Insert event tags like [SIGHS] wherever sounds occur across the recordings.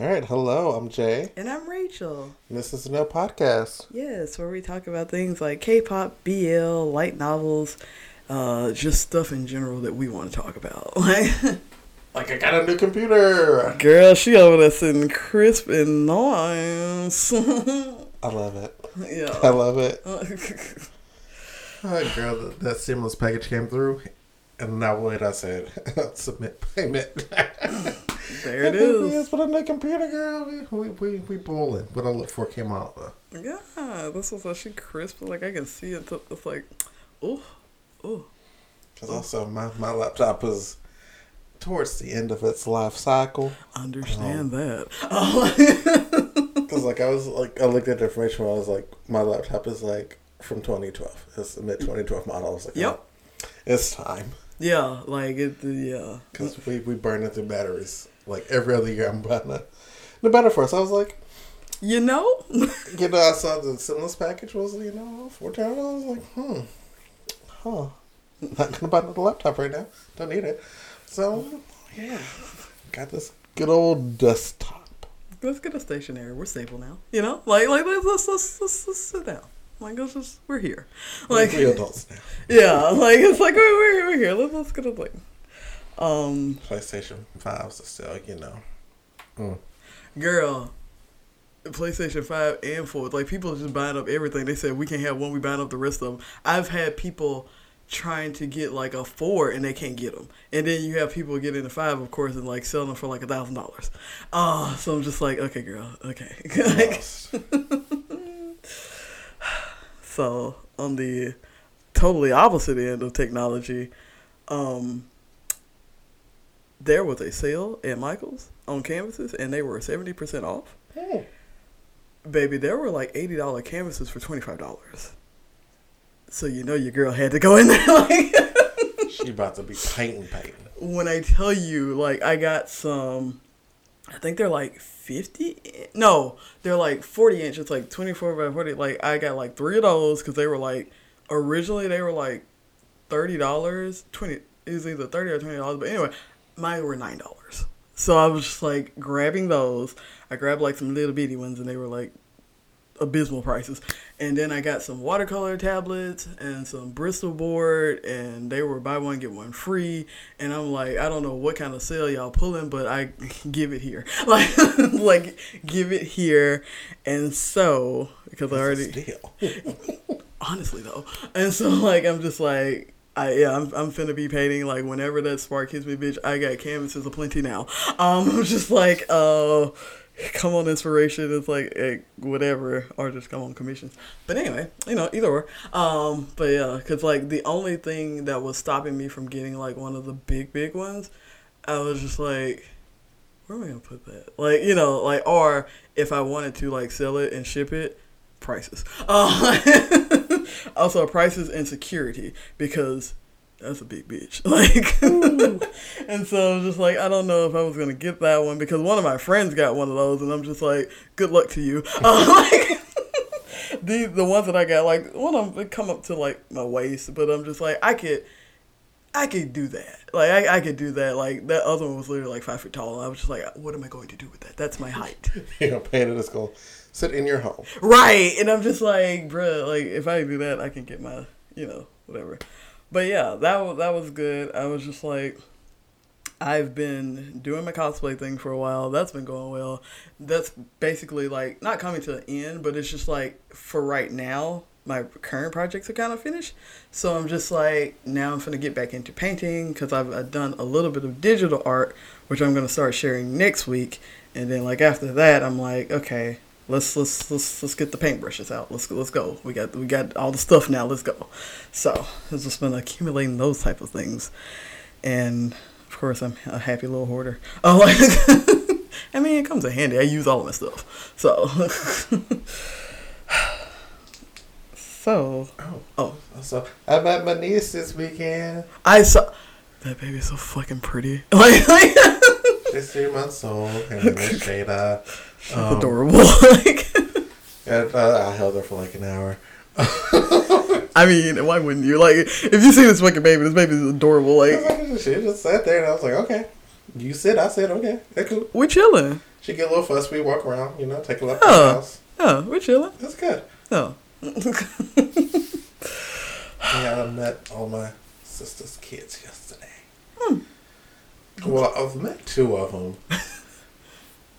All right, hello, I'm Jay. And I'm Rachel. And this is No Podcast. Yes, where we talk about things like K pop, BL, light novels, uh, just stuff in general that we want to talk about. [LAUGHS] Like, I got a new computer. Girl, she over there sitting crisp and nice. [LAUGHS] I love it. Yeah. I love it. [LAUGHS] Right, girl, the, that stimulus package came through. And now what I said, submit payment. There it is. With a new computer, girl. We, we, we bowling. What I look for came out. Uh, Yeah, this was actually crisp. Like I can see it. It's like, oh, oh. Because also, my, my laptop is towards the end of its life cycle. Understand that. [LAUGHS] Because, like, I was, like, I looked at the information when I was like, my laptop is, like, from 2012. It's a mid 2012 model. I was like, Yep. oh, it's time. Yeah, like it. Yeah. Because we, we burn it through batteries. Like, every other year, I'm buying a, the better for us. I was like, You know. [LAUGHS] you know, I saw the stimulus package was, you know, $14. I was like, hmm, huh. Not to buy another laptop right now. Don't need it. So, yeah. Got this good old desktop. let's get a stationary. We're stable now. You know, like like let's let's let's, let's, sit down. Like let's just we're here. Like We're adults now. [LAUGHS] yeah, like it's like we're we're, we're here. Let's let's get a thing. Um, PlayStation 5s are still, you know. Mm. girl, PlayStation Five and Four. Like people just buying up everything. They said we can't have one. We buying up the rest of them. I've had people trying to get like a four and they can't get them. And then you have people getting a five, of course, and like selling them for like a thousand dollars. Oh, so I'm just like, okay, girl, okay. Like, [LAUGHS] So on the totally opposite end of technology, um, there was a sale at Michael's on canvases, and they were seventy percent off. Hey. Baby, there were like eighty dollar canvases for twenty five dollars. So you know your girl had to go in there. [LAUGHS] Like She about to be painting, painting. when I tell you, like I got some. I think they're like 50. No, they're like 40 inch. It's like 24 by 40. Like, I got like three of those because they were like, originally they were like $30. 20 It was either 30 or $20. But anyway, mine were $9. So I was just like grabbing those. I grabbed like some little bitty ones and they were like abysmal prices. And then I got some watercolor tablets and some Bristol board, and they were buy one get one free. And I'm like, I don't know what kind of sale y'all pulling, but I [LAUGHS] give it here, [LAUGHS] like, [LAUGHS] like give it here. And so because I already Deal. honestly though, and so like I'm just like. I, yeah, I'm, I'm finna be painting like whenever that spark hits me, bitch. I got canvases aplenty now. [LAUGHS] Um, I'm just like, uh, come on inspiration it's like eh, whatever or just come on commissions but anyway you know either or um but yeah because like the only thing that was stopping me from getting like one of the big big ones i was just like where am i gonna put that like you know like or if i wanted to like sell it and ship it prices uh, [LAUGHS] [LAUGHS] also prices and security because that's a big bitch. [LAUGHS] Like, and so I was just like, I don't know if I was gonna get that one because one of my friends got one of those, and I'm just like, good luck to you. [LAUGHS] Uh, like, [LAUGHS] the the ones that I got, like one of them come up to like my waist, but I'm just like, I could. I could do that. Like I, I could do that. Like that other one was literally like five feet tall. I was just like, what am I going to do with that? That's my height. You know, painted going to sit in your home. Right. And I'm just like, bruh, like if I do that, I can get my, you know, whatever. But yeah, that was that was good. I was just like, I've been doing my cosplay thing for a while. That's been going well. That's basically like not coming to an end, but it's just like for right now, my current projects are kind of finished. So I'm just like, now I'm gonna get back into painting because I've, I've done a little bit of digital art, which I'm gonna start sharing next week. And then like after that, I'm like, okay, let's let's let's let's get the paintbrushes out. Let's let's go. We got we got all the stuff now. Let's go. So I've just been accumulating those type of things, and of course I'm a happy little hoarder. Oh, [LAUGHS] like I mean, it comes in handy. I use all of my stuff. So [LAUGHS] so Oh. oh, So I met my niece this weekend. I saw that baby's so fucking pretty. [LAUGHS] Like, like She's three months old. Is Shada. she's Um, adorable. [LAUGHS] like. And, uh, I held her for like an hour. [LAUGHS] I mean, why wouldn't you? Like, if you see this fucking baby, this baby's adorable. Like, She just sat there and I was like, okay. You sit, I said, okay. That's cool. we're chilling. she get a little fuss. We walk around, you know, take a look at Oh. the house. Oh, we're chilling. That's good. Oh. [LAUGHS] Yeah, I met all my sister's kids yesterday. Hmm. Well, I've met two of them.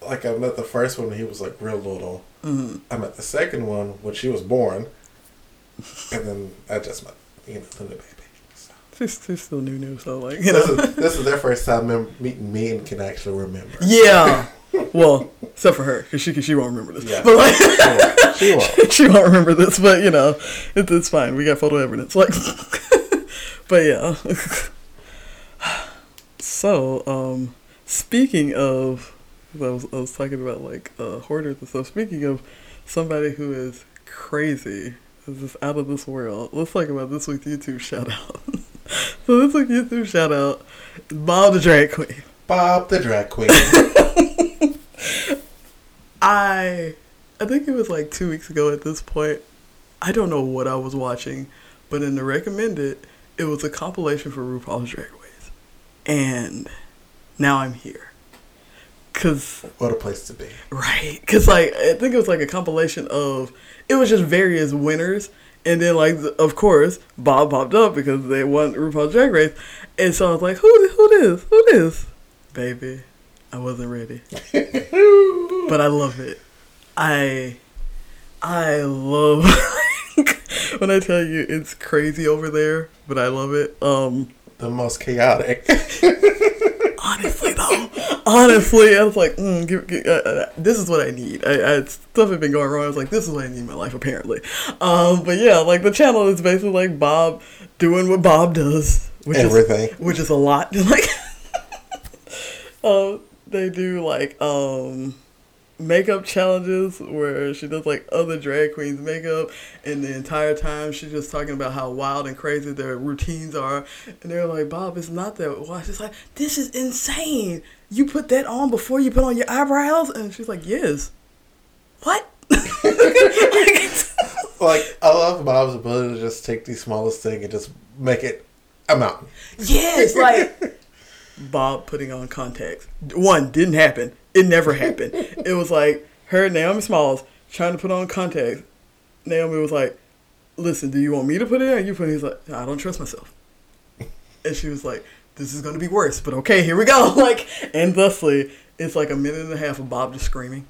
Like I met the first one when he was like real little. Mhm. I met the second one when she was born, and then I just met you know the new baby. So. She's, she's still new, new, so like you This know. is this is their first time mem- meeting me and can actually remember. Yeah. [LAUGHS] Well, except for her, because she she won't remember this. Yeah. But like, She won't. [LAUGHS] she won't remember this. But you know, it, it's fine. We got photo evidence. Like, [LAUGHS] but yeah. so, um, speaking of, I was I was talking about like uh, hoarders and stuff. Speaking of somebody who is crazy, is just out of this world. Let's talk about this week's YouTube shout out. [LAUGHS] so this week's YouTube shout out, Bob the Drag Queen. Bob the drag queen. [LAUGHS] I I think it was like two weeks ago at this point. I don't know what I was watching, but in the recommended, it was a compilation for RuPaul's Drag Race. And now I'm here. Cause what a place to be. right, cause like I think it was like a compilation of it was just various winners, and then like of course Bob popped up because they won RuPaul's Drag Race, and so I was like, who who this who this, baby, I wasn't ready [LAUGHS] but I love it. I I love [LAUGHS] when I tell you it's crazy over there, but I love it. Um The most chaotic. [LAUGHS] honestly though, honestly, I was like, mm, give, give, uh, uh, this is what I need. I, I stuff had been going wrong. I was like, this is what I need in my life apparently. Um, but yeah, like the channel is basically like Bob doing what Bob does, which Everything. is which is a lot. [LAUGHS] Like, [LAUGHS] um, they do like um makeup challenges where she does like other drag queens makeup and the entire time she's just talking about how wild and crazy their routines are and they're like bob it's not that wild. She's like this is insane. You put that on before you put on your eyebrows? And she's like yes. What? [LAUGHS] Like I love Bob's ability to just take the smallest thing and just make it a mountain. yes like bob putting on contacts one didn't happen. It never happened. [LAUGHS] It was like her naomi smalls trying to put on contacts naomi was like listen do you want me to put it in or you put it he's like i don't trust myself. And she was like this is going to be worse but okay here we go. [LAUGHS] Like and thusly it's like a minute and a half of bob just screaming.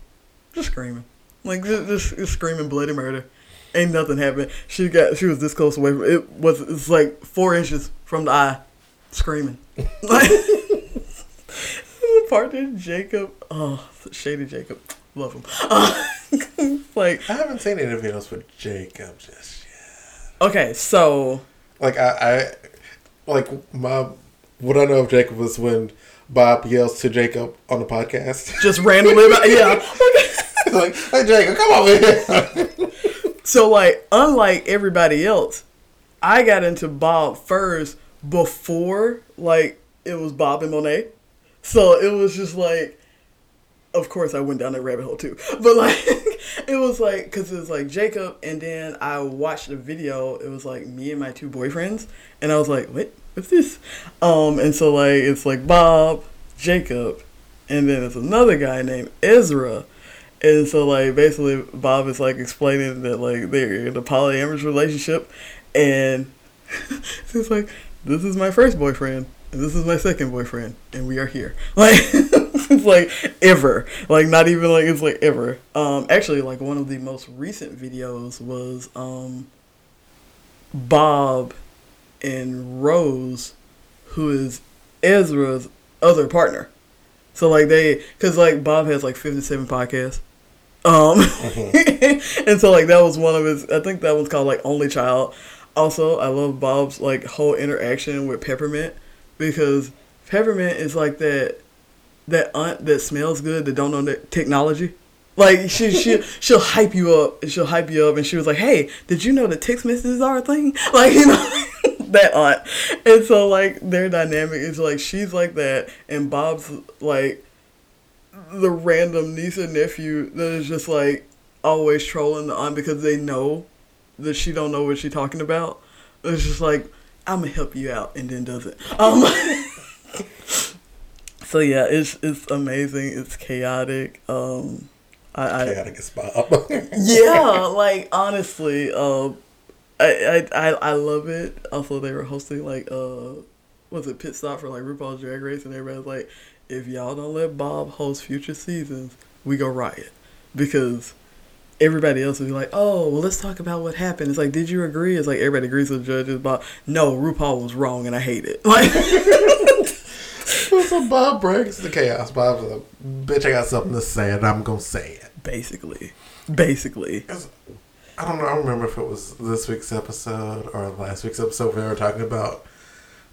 Just screaming. Like just, just, just screaming bloody murder. Ain't nothing happened. She got she was this close away from it was it's like four inches from the eye screaming the part that jacob oh shady jacob love him uh, [LAUGHS] like I haven't seen any videos with Jacob just yet. okay so Like I, I like my what I know of Jacob was when Bob yells to Jacob on the podcast. [LAUGHS] just randomly about, yeah [LAUGHS] like, "Hey Jacob, come over here." So like unlike everybody else, I got into Bob first before like it was Bob and Monet. So it was just like of course I went down that rabbit hole too. [LAUGHS] But like it was like cuz it was like Jacob and then I watched the video it was like me and my two boyfriends and I was like, "What? What's this?" Um and so like it's like Bob, Jacob, and then it's another guy named Ezra. And so like basically Bob is like explaining that like they're in a polyamorous relationship and [LAUGHS] it's like this is my first boyfriend and this is my second boyfriend and we are here. [LAUGHS] Like it's like ever. Like not even like it's like ever. Um actually like one of the most recent videos was um Bob and Rose who is Ezra's other partner. So like they, cause like Bob has like fifty seven podcasts, um, [LAUGHS] and so like that was one of his. I think that one's called like Only Child. Also, I love Bob's like whole interaction with Peppermint because Peppermint is like that that aunt that smells good that don't know that technology. Like she she [LAUGHS] she'll hype you up and she'll hype you up and she was like, Hey, did you know that text messages are a thing? [LAUGHS] Like, you know [LAUGHS] that aunt. And so like their dynamic is like she's like that and Bob's like the random niece and nephew that is just like always trolling the aunt because they know that she don't know what she's talking about. It's just like, I'm gonna help you out and then does it. Um [LAUGHS] So yeah, it's it's amazing. It's chaotic. Um, I, I Chaotic as Bob. [LAUGHS] yeah, like honestly, uh, I, I I I love it. Also, they were hosting like uh, was it pit stop for like RuPaul's Drag Race, and everybody's like, if y'all don't let Bob host future seasons, we go riot because everybody else would be like, oh, well, let's talk about what happened. It's like, did you agree? It's like everybody agrees with the judges, but no, RuPaul was wrong, and I hate it. [LAUGHS] Like. [LAUGHS] so Bob breaks the chaos. Bob's like, bitch, I got something to say, and I'm gonna say it. Basically, basically. I don't know. I don't remember if it was this week's episode or last week's episode. We were talking about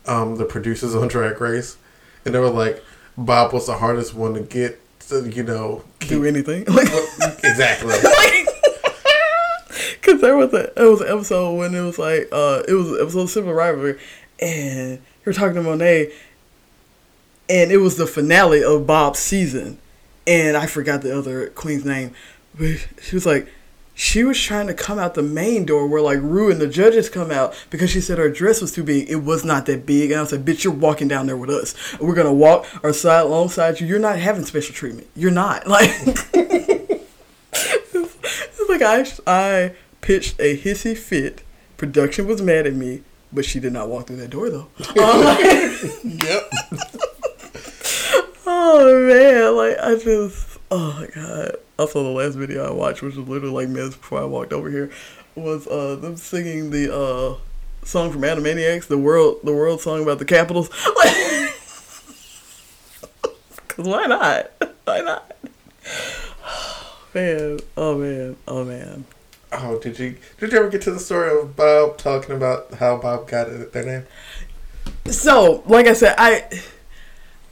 um, the producers on Drag Race, and they were like, Bob was the hardest one to get to, you know, do anything. [LAUGHS] Like, exactly. [LAUGHS] [LAUGHS] Cause there was a it was an episode when it was like uh it was an episode of Sibling Rivalry, and you were talking to Monet, and it was the finale of Bob's season, and I forgot the other queen's name, but she was like, she was trying to come out the main door where like Rue and the judges come out because she said her dress was too big. It was not that big, and I said, "Bitch, you're walking down there with us. We're gonna walk our side alongside you. You're not having special treatment. You're not [LAUGHS] like." it's [LAUGHS] like I I pitched a hissy fit. Production was mad at me, but she did not walk through that door though. [LAUGHS] Um, yep. oh man, like I just oh my god. Also the last video I watched, which was literally like minutes before I walked over here, was uh them singing the uh song from Animaniacs, the world the world song about the capitals. [LAUGHS] Cause why not? [LAUGHS] Why not? [SIGHS] Man, oh man, oh man. Oh, did you did you ever get to the story of Bob talking about how Bob got their name? So, like I said, I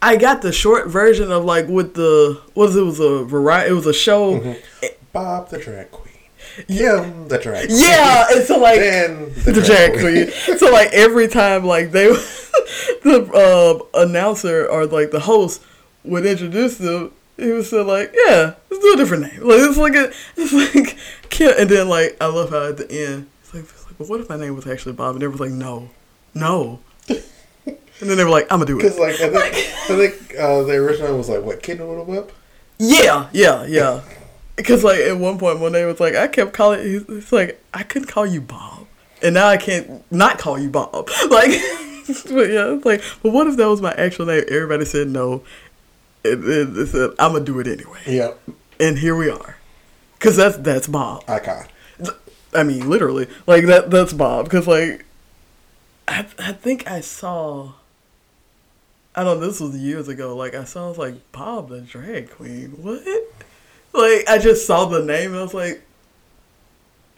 I got the short version of like with the what was it, it was a variety it was a show. Mm-hmm. Bob the drag queen. Kim the drag queen. Yeah, and so like Ben the, the drag queen. so like every time like they [LAUGHS] the uh, announcer or like the host would introduce them, he was still like, yeah, let's do a different name. Like it's like a it's like Kim, and then like I love how at the end it's like, it's like but what if my name was actually Bob? And they were like, no, no. And then they were like, "I'm gonna do it." Because like I think I think uh, the original was like what Kitten Little Whip. Yeah, yeah, yeah. Because like at one point, when they was like, I kept calling. He's, he's like, I couldn't call you Bob, and now I can't not call you Bob. [LAUGHS] Like, [LAUGHS] but yeah, it's like, but what if that was my actual name? Everybody said no. It, it, it said I'm gonna do it anyway. Yeah, and here we are. Cause that's that's Bob. Icon. I mean, literally, like that. That's Bob. Cause like, I I think I saw. I don't know, this was years ago. Like, I saw, I was like, Bob the drag queen. What? Like, I just saw the name and I was like,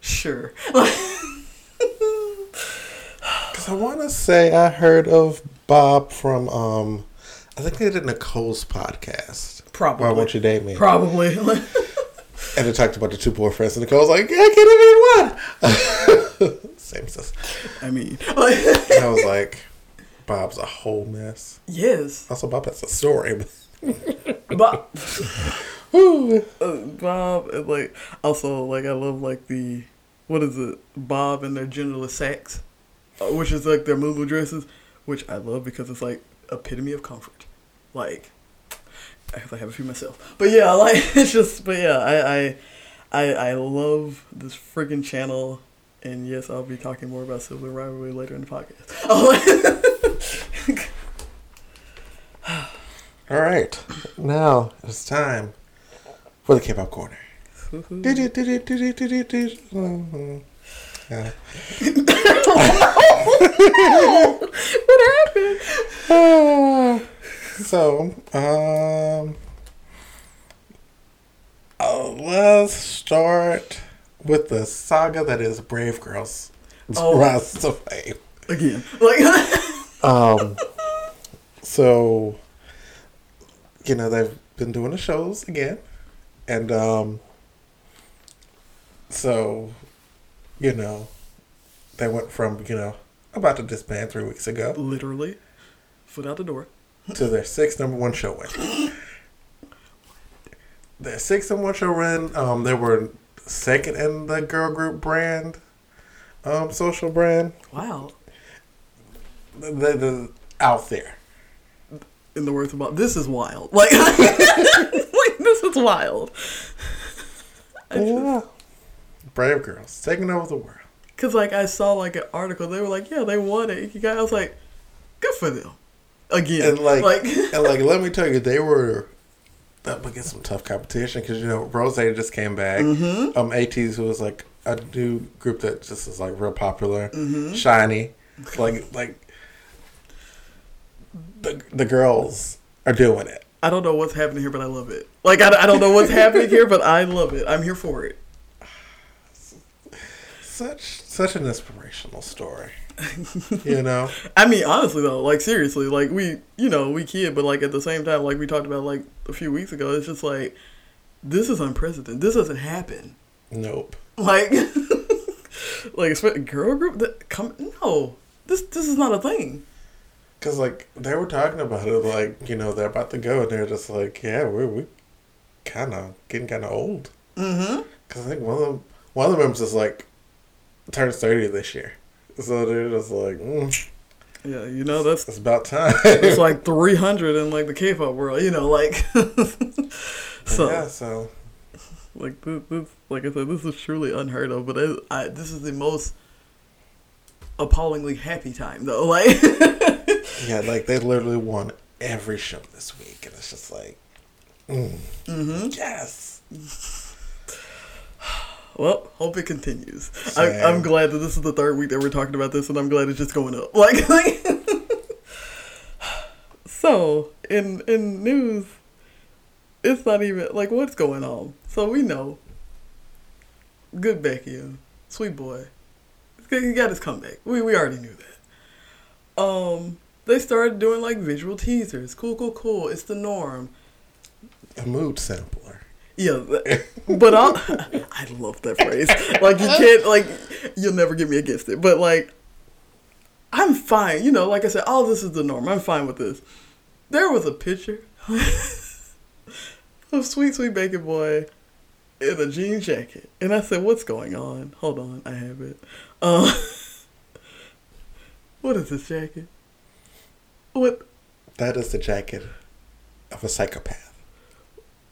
sure. [LAUGHS] Because I want to say I heard of Bob from, um, I think they did Nicole's podcast. Probably. Why Won't You Date Me? Probably. [LAUGHS] and they talked about the two poor boyfriends, and Nicole's like, I can't even one. [LAUGHS] Same sis. I mean, and I was like, Bob's a whole mess. Yes. Also, Bob has a story. [LAUGHS] Bob. [LAUGHS] uh, Bob, and like, also, like, I love, like, the, what is it? Bob and their genderless sacks, uh, which is, like, their moo dresses, which I love because it's, like, epitome of comfort. Like, I have, I have a few myself. But yeah, [LAUGHS] like, it's just, but yeah, I, I, I, I love this friggin' channel. And yes, I'll be talking more about Sibling Rivalry later in the podcast. [LAUGHS] Oh. [LAUGHS] All right, now it's time for the K-pop corner. Yeah. [LAUGHS] what happened? Uh, [SIGHS] so, um, uh, let's start with the saga that is Brave Girls. Oh. Rise to Fame. Again, like, [LAUGHS] Um, so, you know, they've been doing the shows again. And, um, so, you know, they went from, you know, about to disband three weeks ago literally, foot out the door. to their sixth number one show win. [LAUGHS] Their sixth number one show win, um, they were second in the girl group brand, um, social brand. Wow. The, the, out there. in the words about this is wild. Like, [LAUGHS] like this is wild. yeah. Brave girls taking over the world. Cause like I saw like an article, they were like, yeah, they won it. You guys, I was like, good for them. Again, And like, and like, let me tell you, they were up against some tough competition because you know Rose just came back. Mm-hmm. Um, ATEEZ who was like a new group that just is like real popular, Mm-hmm. shiny, like like the the girls are doing it. I don't know what's happening here, but I love it. Like I, I don't know what's happening here, but I love it. I'm here for it. [SIGHS] Such such an inspirational story, [LAUGHS] you know. I mean, honestly though, like seriously, like we, you know, we kid, but like at the same time, like we talked about like a few weeks ago, it's just like this is unprecedented. This doesn't happen. Nope. Like, [LAUGHS] like girl group that come no, this this is not a thing. Cause like they were talking about it, like you know they're about to go, and they're just like, yeah, we're we kind of getting kind of old. Mm-hmm. Cause I think one of them, one of the members is like turns thirty this year, so they're just like, mm, Yeah, you know that's it's about time. it's like [LAUGHS] 300 in like the K-pop world, you know, like [LAUGHS] so yeah, so like this, this like I said, this is truly unheard of. But I, I this is the most appallingly happy time though. [LAUGHS] Like yeah, like they literally won every show this week, and it's just like, mm, hmm yes, Well, hope it continues. I. I'm glad that this is the third week that we're talking about this, and I'm glad it's just going up. [LAUGHS] Like, like [SIGHS] so in in news, it's not even like what's going on. So we know. Good Becky, sweet boy, he got his comeback. We we already knew that. Um, they started doing like visual teasers. Cool, cool, cool. It's the norm. a mood sampler. Yeah, but I'll, [LAUGHS] I love that phrase. Like you can't like you'll never get me against it. But like I'm fine. You know, like I said, all this is the norm. I'm fine with this. There was a picture [LAUGHS] of sweet sweet bacon boy in a jean jacket, and I said, "What's going on? Hold on, I have it. Uh, [LAUGHS] what is this jacket? What That is the jacket of a psychopath.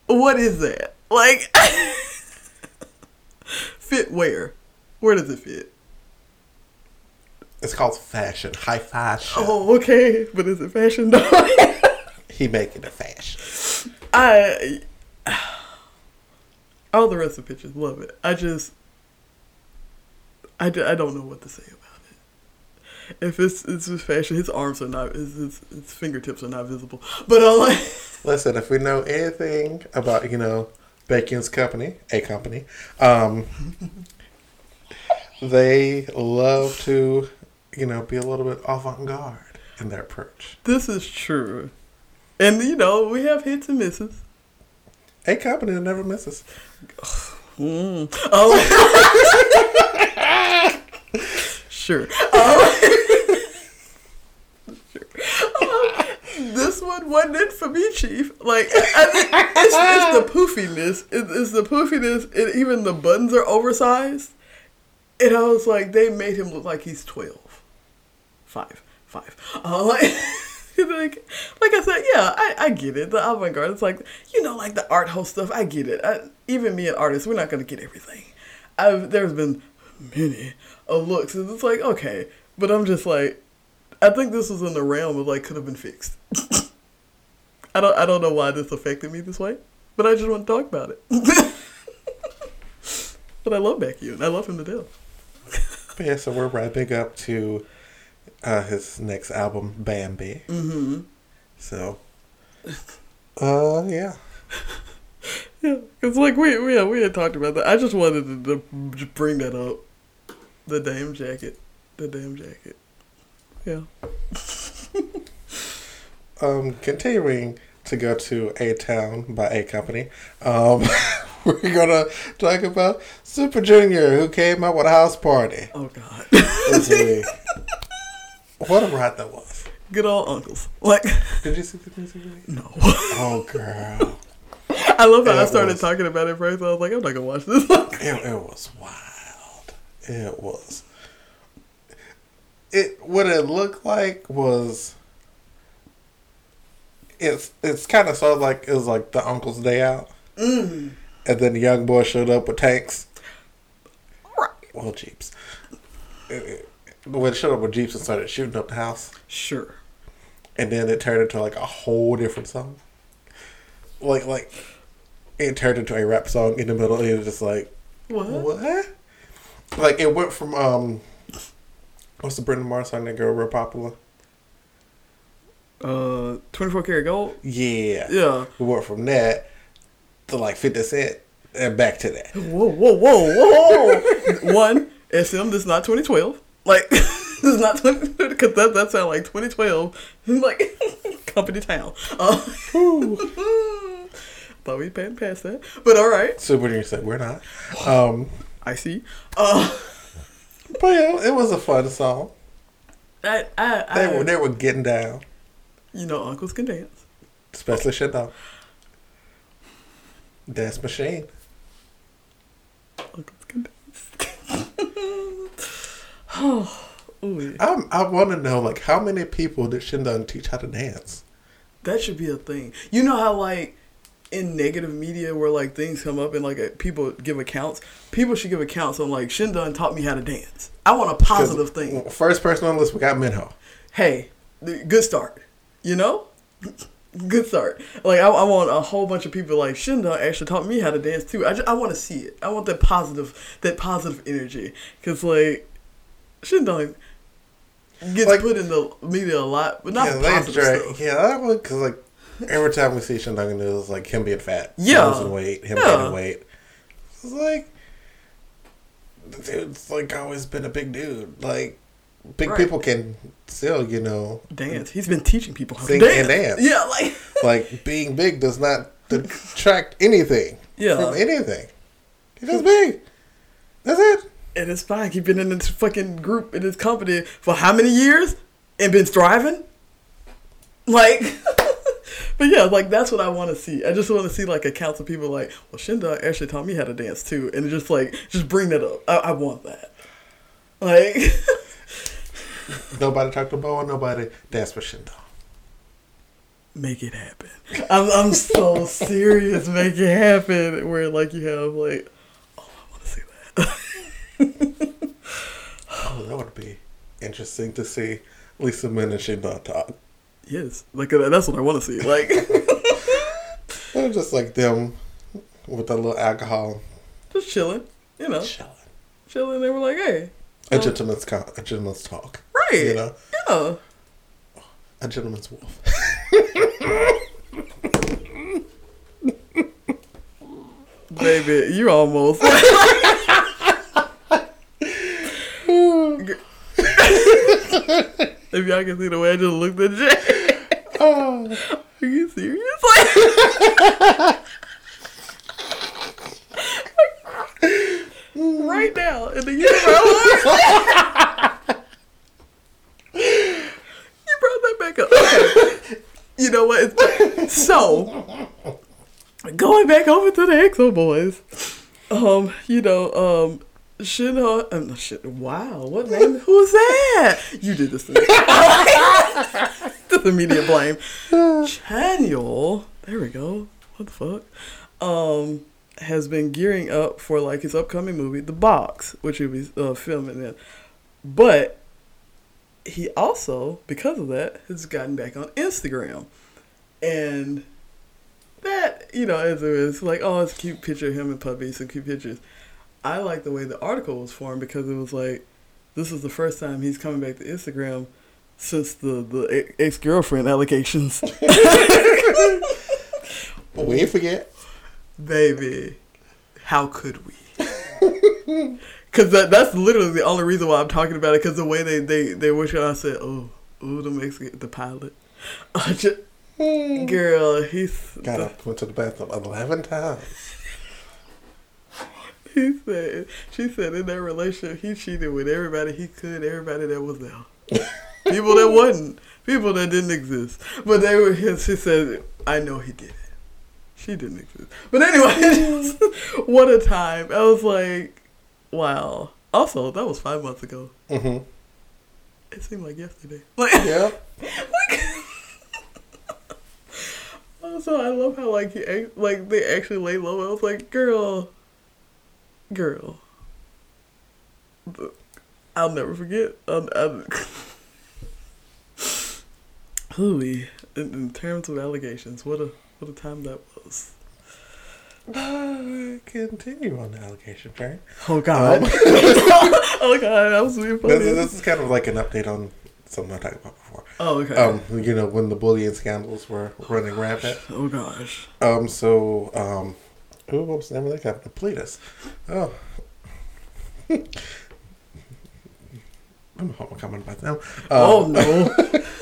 what is that? Like [LAUGHS] fit where? Where does it fit? It's called fashion, high fashion. Oh, okay, but is it fashion [LAUGHS] though? He making a fashion. I [SIGHS] all the rest of the pictures love it. I just I I don't know what to say about it. If it's it's just fashion, his arms are not his his, his fingertips are not visible. But uh, like Listen, if we know anything about, you know, Bacon's company, a company, um, [LAUGHS] they love to, you know, be a little bit avant garde in their approach. this is true, and you know we have hits and misses. A company that never misses. [SIGHS] Mm. Oh. [LAUGHS] sure. Um, [LAUGHS] sure. Um, this one wasn't it for me, Chief. Like, I it's, it's the [LAUGHS] poofiness. It, it's the poofiness. And even the buttons are oversized. And I was like, they made him look like he's 12. Five. Five. Uh, [LAUGHS] like, like, like I said, yeah, I, I get it. The avant garde. It's like, you know, like the art host stuff. I get it. I, even me, an artist, we're not going to get everything. I've, there's been many a looks. And it's like, okay. But I'm just like, I think this was in the realm of like, could have been fixed. [LAUGHS] I don't, I don't know why this affected me this way, but I just want to talk about it. [LAUGHS] but I love Becky and I love him to death. But yeah, so we're wrapping up to uh, his next album, Bambi. Mm-hmm. So, uh, yeah. [LAUGHS] Yeah, because like we we we had talked about that. I just wanted to, to bring that up. The damn jacket, the damn jacket. Yeah. Um, continuing to go to A Town by A Company. Um, [LAUGHS] we're gonna talk about Super Junior, who came out with a house party Oh God. this week. what a ride that was! Good old uncles. Like Did you see the music video? no. Oh, girl, [LAUGHS] I love how I started was. talking about it first. I was like, I'm not gonna watch this. [LAUGHS] it, it was wild. It was. It what it looked like was. It's it's kind of sort of like it was like the uncle's day out, Mm. and then the young boy showed up with tanks, Right. well jeeps. When it showed up with jeeps and started shooting up the house, Sure. and then it turned into like a whole different song. Like like, it turned into a rap song in the middle. And it was just like What? what? Like it went from um, what's the Brendan Mars song that girl real popular? Uh, 24 karat gold? Yeah, Yeah. we went from that to like Fifty Cent and back to that. Whoa, whoa, whoa, whoa. [LAUGHS] One, SM, this is not 2012. Like, this is not 20, because [LAUGHS] that, that sounds like 2012. [LAUGHS] Like, company town. Uh, thought we'd pan past that. But all right. Super Junior said we're not. Um, I see. Uh, but yeah, it was a fun song. I, I, They I, were they were getting down, you know, uncles can dance. especially Shadow. Dance Machine. Uncles can dance. [LAUGHS] oh, ooh. I'm, I want to know like how many people did Shindong teach how to dance? That should be a thing. You know how like in negative media where like things come up and like uh, people give accounts, people should give accounts on like Shindong taught me how to dance. I want a positive thing. First person on the list, we got Minho. Hey, good start. You know, good start. Like I, I want a whole bunch of people like Shindong actually taught me how to dance too. I, just, I want to see it. I want that positive that positive energy because like Shindong gets Like- put in the media a lot, but not yeah, positive drag, stuff. yeah, that one because like every time we see Shindon in the news, like him being fat, Yeah. losing weight, him Yeah. gaining weight. It's like the dude's like always been a big dude. Like big Right. people can still, you know, dance. He's been teaching people how Sing to dance. and dance. Yeah, like [LAUGHS] like being big does not detract anything Yeah. from anything. He's just big. That's it. and it's fine. He's been in this fucking group in this company for how many years and been thriving. Like, [LAUGHS] but yeah, like that's what I want to see. I just want to see like accounts of people like, well, Shindong actually taught me how to dance too, and just like just bring that up. I, I want that. Like, [LAUGHS] [LAUGHS] Nobody talked to Bo and nobody danced with Shindong. make it happen. I'm I'm so serious. Make it happen. Where like you have like, oh, I want to see that. [LAUGHS] Oh, that would be interesting to see Lisa Min and Shindong talk. yes, like that's what I want to see. Like. [LAUGHS] Was just like them with a little alcohol just chilling, you know, chilling. chilling. They were like, "Hey, A gentleman's con- a gentleman's talk. Right, You know, yeah, a gentleman's wolf. [LAUGHS] baby, you almost." [LAUGHS] if y'all can see the way I just looked at Jay, Oh, are you serious? [LAUGHS] right now, in the universe. you brought that back up. Okay. You know what? So, going back over to the EXO boys, um, you know, um, Shinho, um, no, shit, wow, what name? [LAUGHS] Who's that? You did this to me. [LAUGHS] Just immediate blame. Chanyeol, there we go. What the fuck? Um, has been gearing up for like his upcoming movie, The Box, which he'll be uh, filming in. But he also, because of that, has gotten back on Instagram. And that, you know, as it was like, oh, it's a cute picture of him and Puppy, some cute pictures. I like the way the article was formed because it was like, this is the first time he's coming back to Instagram since the, the ex girlfriend allegations. [LAUGHS] we forget. Baby, how could we? [LAUGHS] Because that, that's literally the only reason why I'm talking about it. Because the way they they they wish I said, oh, oh, the Mexican, the pilot, [LAUGHS] uh, just, girl, he's Got up, went to the bathroom eleven times. [LAUGHS] he said she said in that relationship he cheated with everybody he could, everybody that was there, [LAUGHS] people that wasn't, people that didn't exist, but they were his. She said, I know he did it. She didn't exist. But anyway, what a time. I was like, wow. Also, that was five months ago. Mm-hmm. It seemed like yesterday. Like, Yeah. like so I love how like he like they actually lay low. I was like, girl, girl. I'll never forget. Um, um, [LAUGHS] Hooey, in, in terms of allegations, what a what a time that was. Uh, [SIGHS] continue on the allegation train. Oh God! Um, [LAUGHS] oh God! That was really funny. This, this is kind of like an update on something I talked about before. oh okay. Um, you know, when the bullying scandals were running rampant. [SIGHS] oh gosh. Um, so, um, ooh, what was the name of that company? Pledis. Oh. [LAUGHS] I'm home comment about them. Um, oh no. [LAUGHS]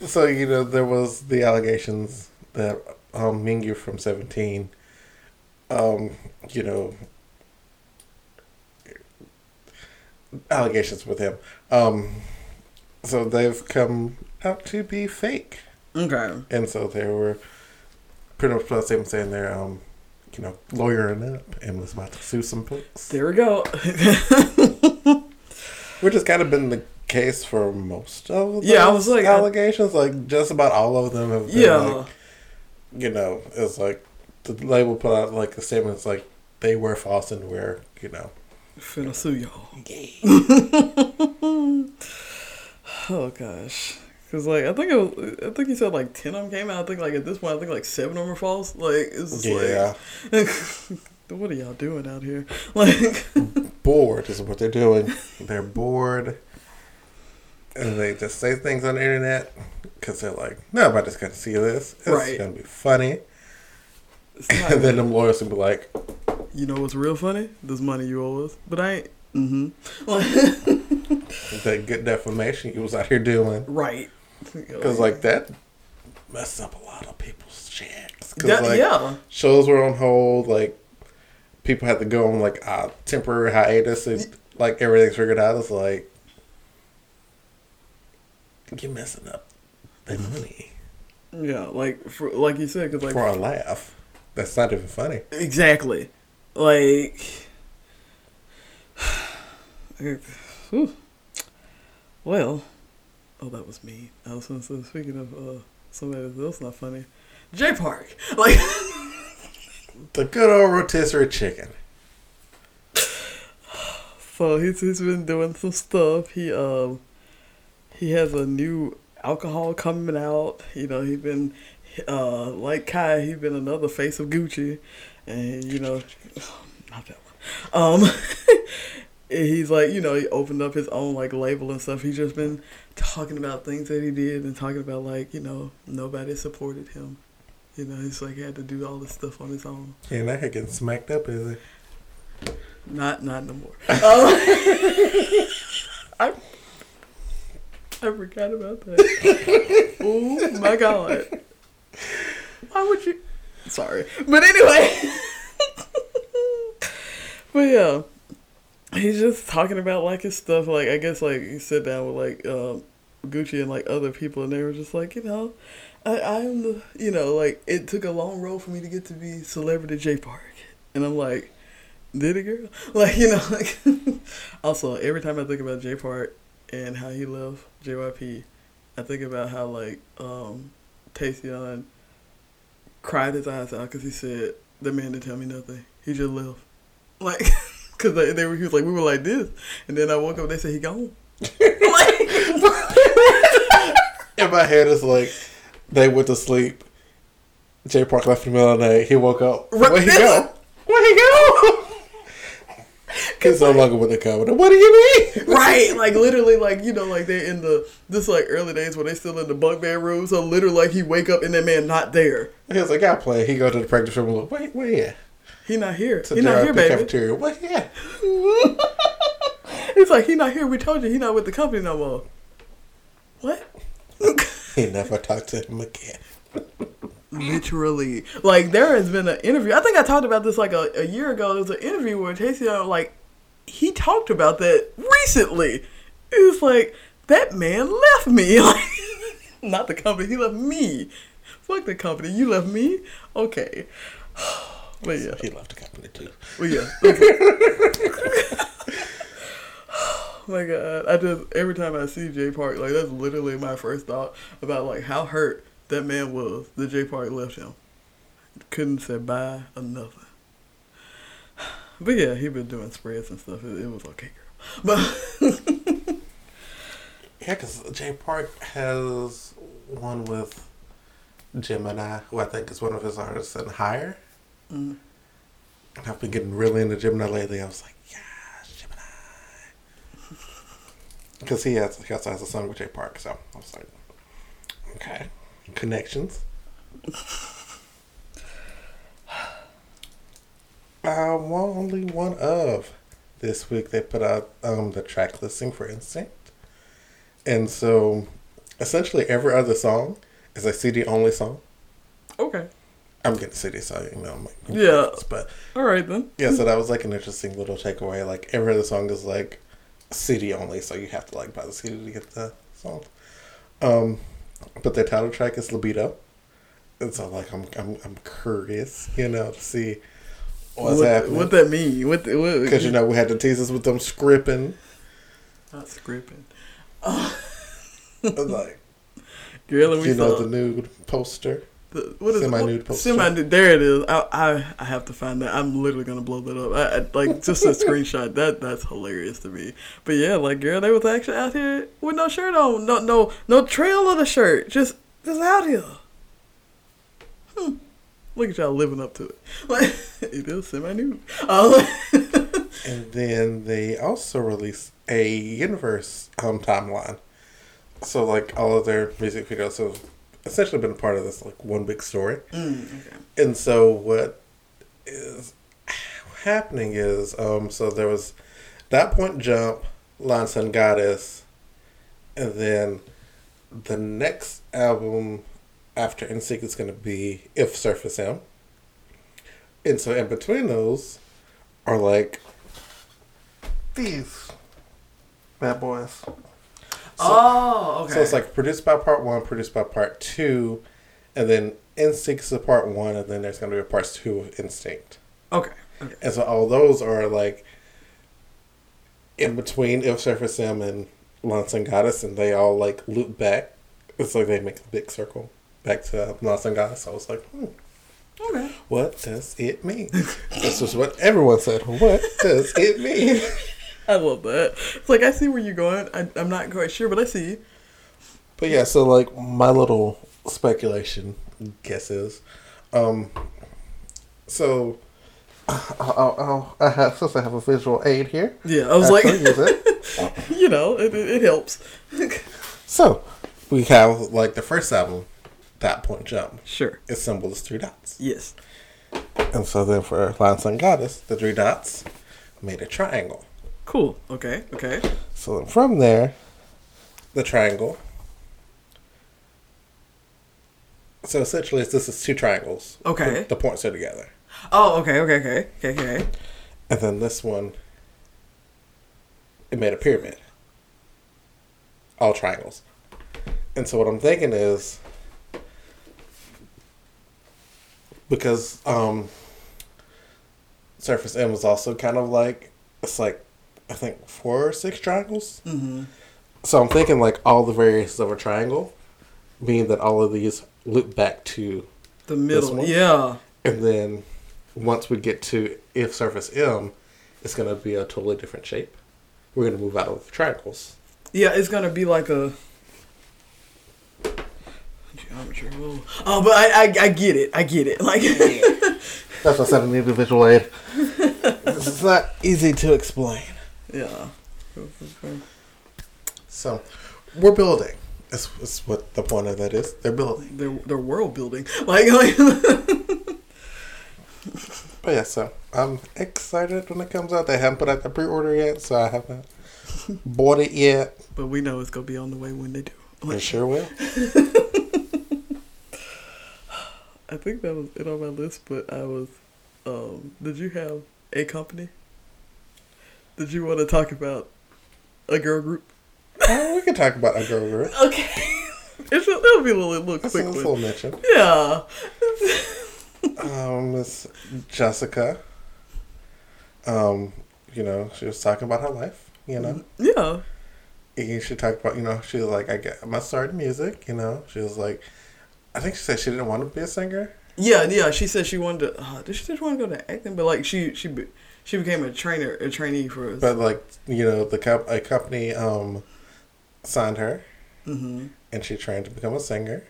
So, you know, there was the allegations that um, Mingyu from 17, um, you know, allegations with him. Um, so they've come out to be fake. okay. And so they were pretty much a statement saying they're, um, you know, lawyering up and was about to sue some folks. There we go. [LAUGHS] Which has kind of been the case for most of Yeah, I was like- allegations. Like, just about all of them have been, yeah. like, you know, it's like the label put out, like, a statement. It's like they were false and we're, you know. Finna sue y'all. [LAUGHS] Oh gosh. Cause like I think it was, I think he said like ten of them came out. I think like at this point I think like seven of them are false. Like it's just Yeah. like, [LAUGHS] what are y'all doing out here? [LAUGHS] Like bored is what they're doing. They're bored. And they just say things on the internet because they're like, nobody's going to see this. It's Right. going to be funny. [LAUGHS] And then them lawyers would be like, you know what's real funny? This money you owe us, but I ain't. Mm-hmm. that good defamation you was out here doing. right. Because, like, that messed up a lot of people's checks. That- like, yeah. shows were on hold. Like, people had to go on, like, a temporary hiatus. And, like, everything's figured out. It's like, you're messing up the money Yeah, like for, like you said, cause like for a laugh. That's not even funny. Exactly. Like, whew. well, oh, that was me. I was gonna say, speaking of uh, somebody else not funny, J Park. [LAUGHS] Like, The good old rotisserie chicken. so he's he's been doing some stuff. He um he has a new alcohol coming out. You know, he's been uh like Kai. He been another face of Gucci, and you know, [SIGHS] not that one. Um, [LAUGHS] he's like you know he opened up his own like label and stuff. He's just been talking about things that he did and talking about like you know nobody supported him. You know, he's like he had to do all this stuff on his own. Yeah, that head getting smacked up, is it? Not not no more. Um, [LAUGHS] I I forgot about that. [LAUGHS] oh my god. Why would you? Sorry, but anyway. [LAUGHS] but yeah, he's just talking about like his stuff. Like I guess like he sat down with like um, Gucci and like other people, and they were just like, you know, I I'm the you know like it took a long road for me to get to be celebrity J Park, and I'm like. Did it, girl? [LAUGHS] Like you know, like. [LAUGHS] also, every time I think about J Park and how he left JYP, I think about how like um, Taecyeon cried his eyes out because he said the man didn't tell me nothing. He just left, like, [LAUGHS] because they, they were he was like we were like this, and then I woke up they said he gone. like, [LAUGHS] [LAUGHS] In my head, it's like they went to sleep. Jay Park left in the middle of the night. He woke up. Where'd he go? Where'd he go? He's no longer with the company. What do you mean? [LAUGHS] right, like literally, like you know, like they're in the this like early days when they still in the bunk bed room. So literally, like he wake up and that man not there. He was like, I play. He go to the practice room and look, wait, where at? He not here. To He not uh, here, baby. cafeteria. What? Yeah. He's like, he not here. We told you he not with the company no more. What? [LAUGHS] He never talked to him again. Literally, like there has been an interview. I think I talked about this like a, a year ago. There was an interview where Taecyeon uh, like he talked about that recently. It was like that man left me. [LAUGHS] Like, not the company. He left me. Fuck the company. You left me. Okay. [SIGHS] But yeah. He left the company too. Well, yeah. [LAUGHS] Okay. oh [SIGHS] my god. I just every time I see Jay Park, like that's literally my first thought about like how hurt that man was that Jay Park left him. couldn't say bye or nothing. But yeah, he been doing spreads and stuff. It, it was okay, girl. But [LAUGHS] Yeah, because Jay Park has one with Gemini, who I think is one of his artists, and Higher. mm, And I've been getting really into Gemini lately. I was like, yeah, Gemini. [LAUGHS] Because he, has, he also has a song with Jay Park. So I was like, okay. Connections. [LAUGHS] Uh, well, only one of this week they put out um, the track listing for Instinct. And so essentially every other song is a CD only song. okay, I'm getting CD, so you know, I'm like, Yeah. But all right then. yeah, so that was like an interesting little takeaway. Like every other song is like CD only, so you have to like buy the CD to get the song. Um, but their title track is Libido, and so like I'm I'm I'm curious, you know, to see what's what, happening. what that mean? What? the- what Because you know we had the teasers with them scripting, not scripting. [LAUGHS] like Girl, and we you know saw the nude poster. the, what is semi-nude what- poster. Semi-nude. There it is. I, I I have to find that. I'm literally gonna blow that up. I, I, like just a [LAUGHS] screenshot. That that's hilarious to me. But yeah, like girl, they was actually out here with no shirt on, no no no trail of the shirt, just just out here. Hmm. Look at y'all living up to it. Like [LAUGHS] it is semi-nude. [LAUGHS] Uh, And then they also released a universe um, timeline. So like all of their music videos have essentially been a part of this like one big story. mm, okay. And so what is happening is um so there was that point jump, Lion Sun Goddess, and then the next album after Instinct is gonna be If Surface M. And so in between those are like these bad boys. So, oh, okay. so it's like produced by part one, produced by part two, and then Instinct is a part one, and then there's gonna be a part two of Instinct. okay. Okay. And so all those are like in between If Surface M and Lance and Goddess, and they all like loop back. It's like they make a big circle back to Lance and Goddess. I was like, hmm, Okay. what does it mean? this is what everyone said. What does it mean? I love that. It's like I see where you're going. I, I'm not quite sure, but I see you. But yeah, so like my little speculation guesses. Um, so [SIGHS] I'll, I'll, I'll, have since I have a visual aid here. Yeah, I was I like, [LAUGHS] you know, it, it, it helps. [LAUGHS] So we have like the first album, That Point Jump. sure. Its symbol is three dots, Yes. and so then for Lion Sun Goddess, the three dots made a triangle. Cool. Okay. Okay. So then from there, the triangle. So essentially, it's, this is two triangles. Okay. The, the points are together. Oh. Okay. Okay. Okay. Okay. Okay. And then this one, it made a pyramid. All triangles. And so what I'm thinking is, because um, Surface M was also kind of like, it's like, I think four or six triangles. Mm-hmm. So I'm thinking like all the variations of a triangle, meaning that all of these loop back to, The middle. one? Yeah. and then once we get to if surface M, it's gonna be a totally different shape. We're gonna move out of triangles. Yeah. It's gonna be like a. Geometry. Oh, oh but I, I I get it. I get it. Like. [LAUGHS] That's what I said I need a visual aid. [LAUGHS] it's not easy to explain. yeah. So we're building. That's, that's what the point of that is. They're building. They're they're world building. [LAUGHS] Like like. But yeah, so I'm excited when it comes out. They haven't put out the pre-order yet, so I haven't bought it yet. but we know it's gonna be on the way when they do. I sure will. I think that was it on my list, but I was. Um, did you have a company? Did you want to talk about a girl group? Oh, we can talk about a girl group. [LAUGHS] Okay. It's a, it'll be a little, little That's a quick little one. mention. Yeah. [LAUGHS] um, Miss Jessica. Um, you know, she was talking about her life. You know, Yeah. and she talked about you know she was like I get my start music. You know, she was like, I think she said she didn't want to be a singer. Yeah, yeah. She said she wanted to. Uh, did she just want to go to acting? But like she she be- she became a trainer, a trainee for us. But like you know, the comp- a company um signed her, mm-hmm. and she trained to become a singer.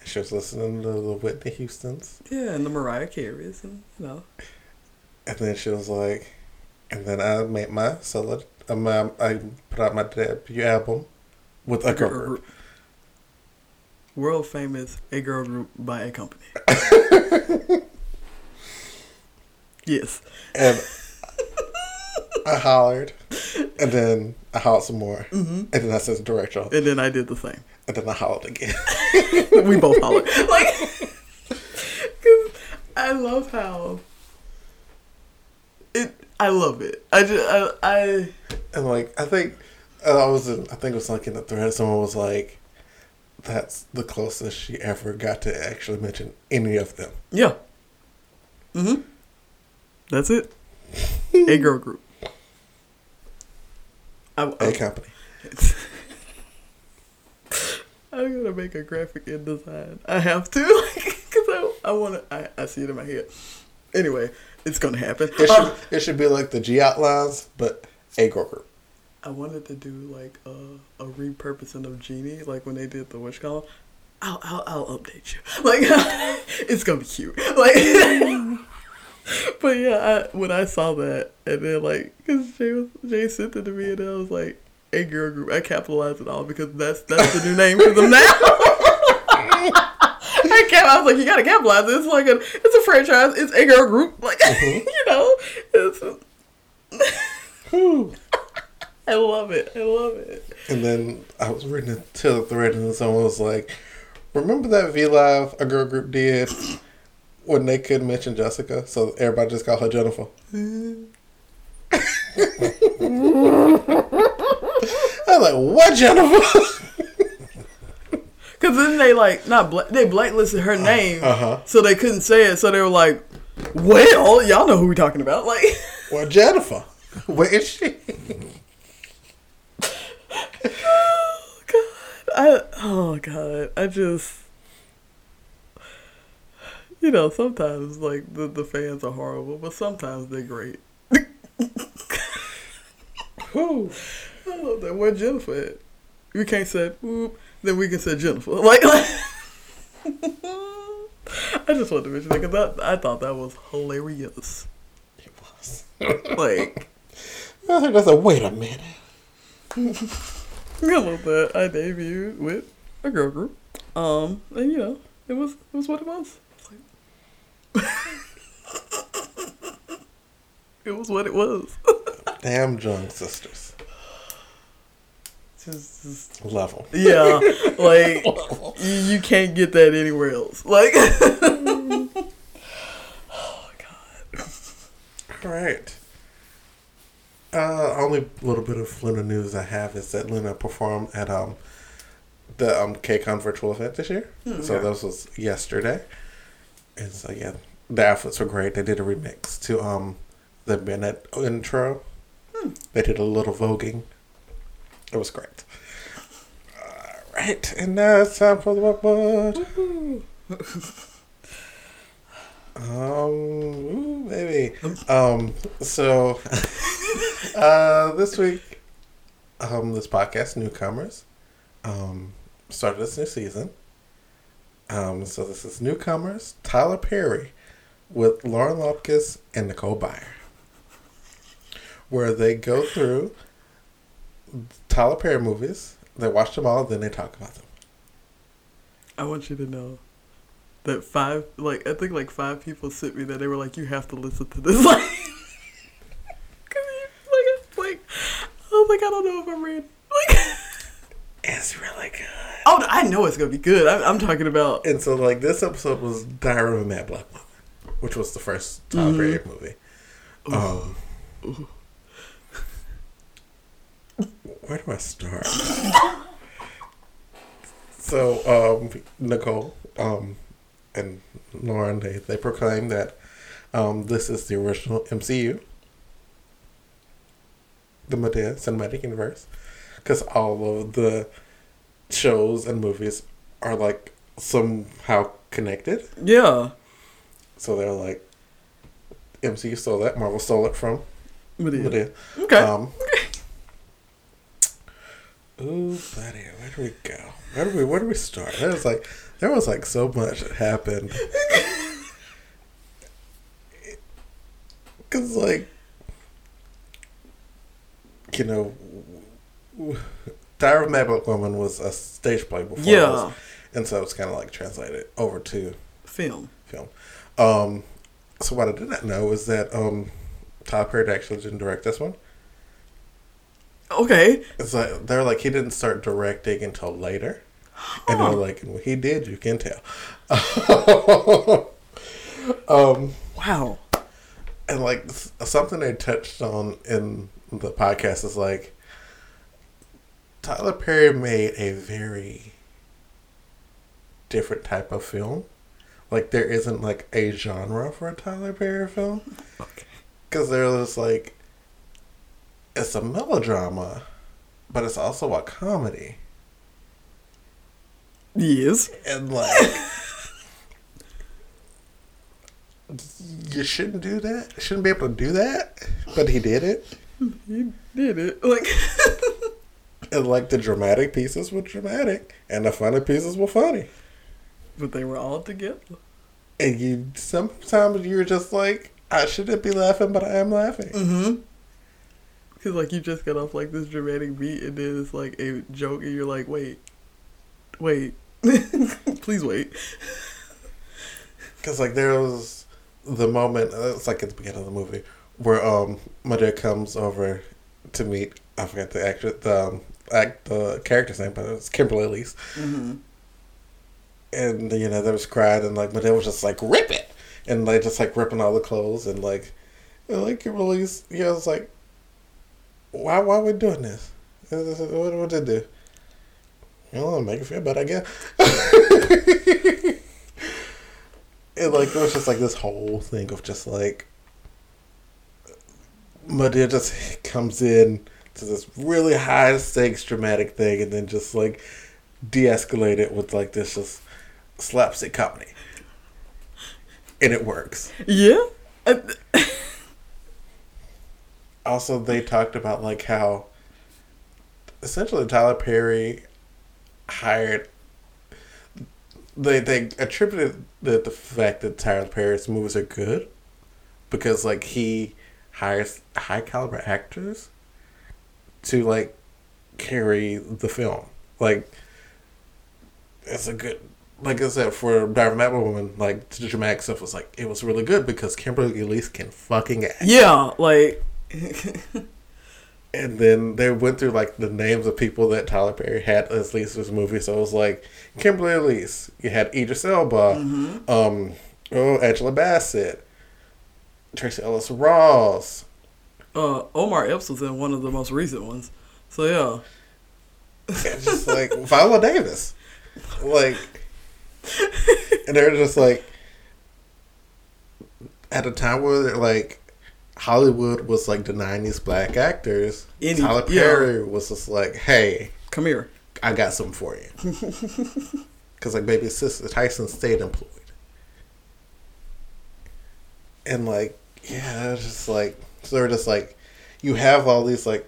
And she was listening to the Whitney Houston's, Yeah, and the Mariah Careys, and you know. and then she was like, and then I made my solo. Um, I put out my debut album with a girl group. World famous a girl group by a company. [LAUGHS] yes. and [LAUGHS] I hollered, and then I hollered some more, hmm and then I said directional, And then I did the same. and then I hollered again. [LAUGHS] we both hollered. Like, cause I love how it. I love it. I just. I. I And like I think I was in, I think it was like in the thread someone was like that's the closest she ever got to actually mention any of them. yeah. Mhm. That's it. a girl group. I, A company. [LAUGHS] I'm gonna make a graphic in design. I have to, [LAUGHS] cause I, I wanna. I, I see it in my head. Anyway, it's gonna happen. It Uh, should it should be like the G outlines, but a girl group. I wanted to do like a, a repurposing of Genie, like when they did the Wish Column. I'll, I'll I'll update you. [LAUGHS] Like [LAUGHS] it's gonna be cute. [LAUGHS] Like, but yeah, I, when I saw that and then like, cause Jay was Jay sent it to me and I was like, "A girl group." I capitalized it all because that's that's the new name for them now. I cap- I was like, you gotta capitalize it. It's like a it's a franchise. It's a girl group. Like mm-hmm. you know, it's. I love it. I love it. And then I was reading to the thread, and someone was like, "Remember that V Live a girl group did when they couldn't mention Jessica, so everybody just called her Jennifer." [LAUGHS] I'm like, "What Jennifer?" [LAUGHS] Cause then they like not bla- they blacklisted her name, uh-huh. so they couldn't say it. So they were like, "Well, y'all know who we're talking about." Like, [LAUGHS] Well, Jennifer, where is she? Oh [LAUGHS] god, I oh god, I just you know sometimes like the the fans are horrible, but sometimes they're great. [LAUGHS] Whew. I love that. Where Jennifer at? We can't say whoop, then we can say Jennifer. [LAUGHS] Like, like I just wanted to mention that because I, I thought that was hilarious. It was. Like, I think that's a wait a minute. [LAUGHS] I little bit. I debuted with a girl group. Um, and you know, it was it was what it was. Like- [LAUGHS] it was what it was. [LAUGHS] Damn Jung sisters. just, just them. yeah, like you, you can't get that anywhere else. Like, oh god. All right. Uh, only little bit of Luna news I have is that Luna performed at um the um KCON virtual event this year. Hmm, so this was yesterday. And so yeah, the outfits were great. They did a remix to um the Bennett intro. Hmm. They did a little voguing. It was great. All right, and now it's time for the what what. [LAUGHS] Um, ooh, maybe. Um, so, [LAUGHS] [LAUGHS] uh, this week, um, this podcast, Newcomers, um, started this new season. Um, so this is Newcomers, Tyler Perry, with Lauren Lapkus and Nicole Byer, where they go through Tyler Perry movies, they watch them all, then they talk about them. I want you to know that five, like I think like five people sent me that they were like, you have to listen to this. [LAUGHS] Like, 'cause you- like, it's like I was like, I don't know if I'm ready. Like, It's really good. oh, I know it's gonna be good. I'm, I'm talking about. And so, like, this episode was Diary of a Mad Black Woman, which was the first Tyler Perry movie. Um, where do I start? so, um, Nicole um, and Lauren, they, they proclaim that um, this is the original MCU, the Madea Cinematic Universe, because all of the shows and movies are like somehow connected. Yeah, So they're like, MCU stole that, Marvel stole it from Madea. Madea. Okay. Um, Ooh, buddy, where do we go? Where do we where do we start? There was like there was like so much that happened. [LAUGHS] Cause like you know Diary of Mad Woman was a stage play before Yeah. and so it's kinda like translated over to Film. film. Um so what I did not know is that um Tyler Perry actually didn't direct this one. Okay. It's like they're like he didn't start directing until later, and they're like when he did, you can tell. [LAUGHS] um, Wow. and like something they touched on in the podcast is like Tyler Perry made a very different type of film. Like there isn't like a genre for a Tyler Perry film Okay. because they're just like it's a melodrama, but it's also a comedy. Yes. and like [LAUGHS] you shouldn't do that. Shouldn't be able to do that, but he did it. He did it. Like. [LAUGHS] [LAUGHS] And like the dramatic pieces were dramatic, and the funny pieces were funny. but they were all together. And you sometimes you're just like, I shouldn't be laughing, but I am laughing. Mm-hmm. Cause like you just got off like this dramatic beat, and then it's like a joke, and you're like, wait, wait, [LAUGHS] please wait. Because like there was the moment, uh, it's like at the beginning of the movie where um Mother comes over to meet. I forget the actor, the um, act, the character's name, but it's Kimberly Elise. Mm-hmm. and you know they was crying and like but they was just like rip it and they just like ripping all the clothes and like know, like release you know it's like why why are we doing this what what did they do you know make it feel better I guess [LAUGHS] and like it was just like this whole thing of just like Madea just comes in to this really high stakes dramatic thing and then just like de-escalate it with like this just slapstick comedy. And it works. Yeah. Also they talked about like how essentially tyler perry hired they they attributed the, the fact that tyler perry's movies are good because like he hires high caliber actors to like carry the film like it's a good like I said for Diary of a Woman, like the dramatic stuff was like it was really good because Kimberly Elise can fucking act. yeah. Like. And then they went through like the names of people that Tyler Perry had as this movie. So it was like Kimberly Elise, you had Idris Elba, um, oh Angela Bassett, Tracee Ellis Ross, uh, Omar Epps was in one of the most recent ones. So yeah. just like [LAUGHS] Viola Davis, like, and they're just like at a time where like Hollywood was like denying these black actors. Any- Tyler yeah. Perry was just like, hey. Come here. I got something for you. [LAUGHS] Because like baby Cicely Tyson stayed employed, and like yeah, just like so they're just like you have all these like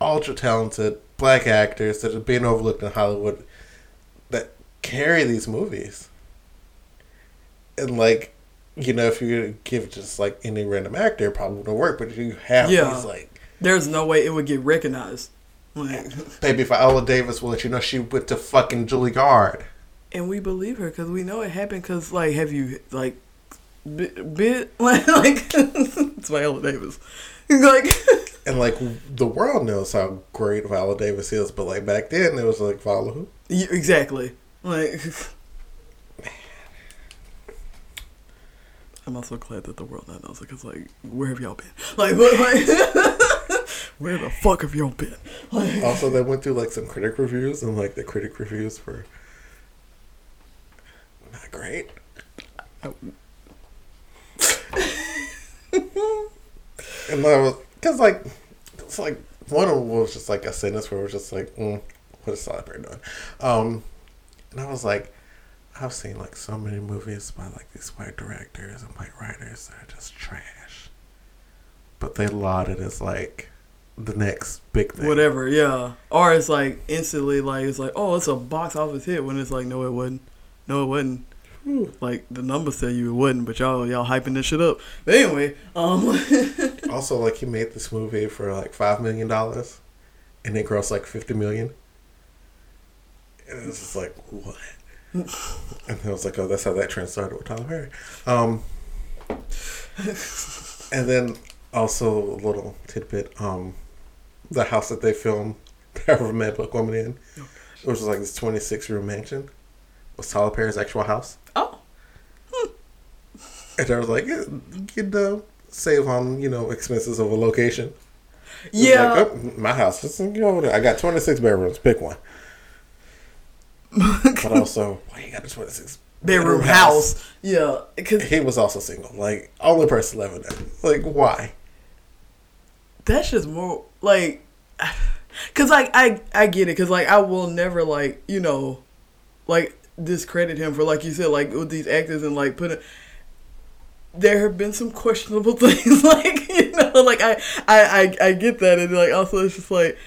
ultra talented black actors that are being overlooked in Hollywood that carry these movies, and like you know if you give just like any random actor, it probably wouldn't work, but you have Yeah. these like. There's no way it would get recognized. Like, [LAUGHS] Baby Viola Davis will let you know she went to fucking Juilliard. and we believe her because we know it happened. Because like, have you like bit, bit [LAUGHS] like like it's Viola Davis, [LAUGHS] like [LAUGHS] And like the world knows how great Viola Davis is, but like back then it was like Viola who? Yeah, exactly. Like, I'm also glad that the world now knows because, like, where have y'all been? Like, what, like where the fuck have y'all been? Like, Also, they went through like some critic reviews, and like the critic reviews were not great. [LAUGHS] And I was because like it's like one of them was just like a sentence where it was just like, mm, what is Perry doing? Um, and I was like, I've seen like so many movies by like these white directors and white writers that are just trash. But they laud it as like the next big thing. Whatever, yeah. Or it's like instantly like it's like, oh, it's a box office hit when it's like, no, it wasn't. No, it wasn't. Like the numbers tell you it wasn't, but y'all y'all hyping this shit up. But anyway, um, [LAUGHS] Also, like he made this movie for like five million dollars, and it grossed like fifty million. And it's just like what? [LAUGHS] and I was like, oh, that's how that trend started with Tyler Perry. Um, and then also a little tidbit, um, the house that they filmed Power of a Mad Black Woman in, which was like this twenty six room mansion, was Tyler Perry's actual house. oh, And I was like, you uh, save on you know expenses of a location. Yeah. like, oh, my house. Just, you know, I got 26 bedrooms. Pick one. but [LAUGHS] also, why you got a 26 bedroom house. Yeah, because He was also single. Like, only person living there. Like, why? that's just more like, [SIGHS] cause like I I get it, cause like I will never like you know, like discredit him for like you said like with these actors and like putting. There have been some questionable [LAUGHS] things, like you know, like I, I, I, I get that, and like also it's just like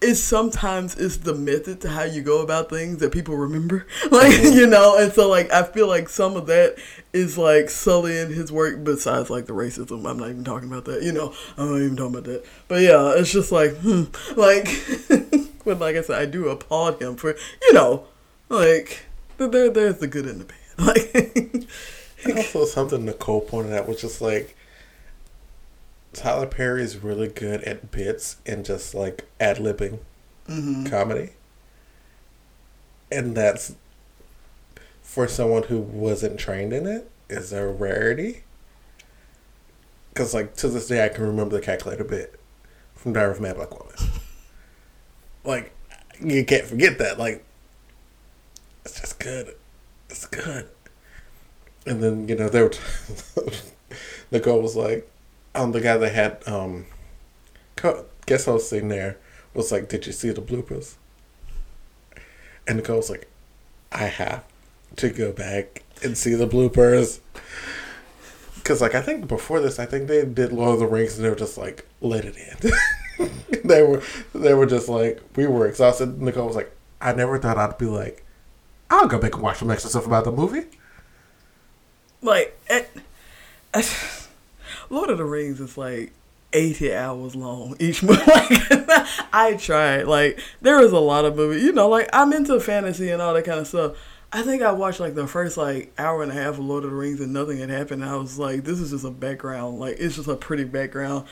it's sometimes it's the method to how you go about things that people remember [LAUGHS] like you know? And so like i feel like some of that is like sullying his work besides like the racism. I'm not even talking about that you know? I'm not even talking about that. But yeah it's just like hmm [LAUGHS] like but like i said i do applaud him for you know like there there's the good and the bad [LAUGHS] like also, something Nicole pointed out was just like, Tyler Perry is really good at bits and just like ad libbing hmm comedy. And that's for someone who wasn't trained in it is a rarity. Because like to this day, I can remember the calculator bit from Diary of a Mad Black Woman. [LAUGHS] like you can't forget that. Like it's just good. It's good. And then you know they were. Nicole [LAUGHS] was like, um, the guy that had um, guest hosting there was like, "Did you see the bloopers?" And Nicole was like, "I have to go back and see the bloopers." Because like I think before this, I think they did Lord of the Rings, and they were just like, "Let it in." [LAUGHS] they were they were just like, we were exhausted. Nicole was like, "I never thought I'd be like, I'll go back and watch some extra stuff about the movie." like Lord of the Rings is like 80 hours long each [LAUGHS] movie. Like, I tried. Like, there is a lot of movies. You know, like, I'm into fantasy and all that kind of stuff. I think I watched, like, the first, like, hour and a half of Lord of the Rings and nothing had happened. I was like, this is just a background. Like, it's just a pretty background.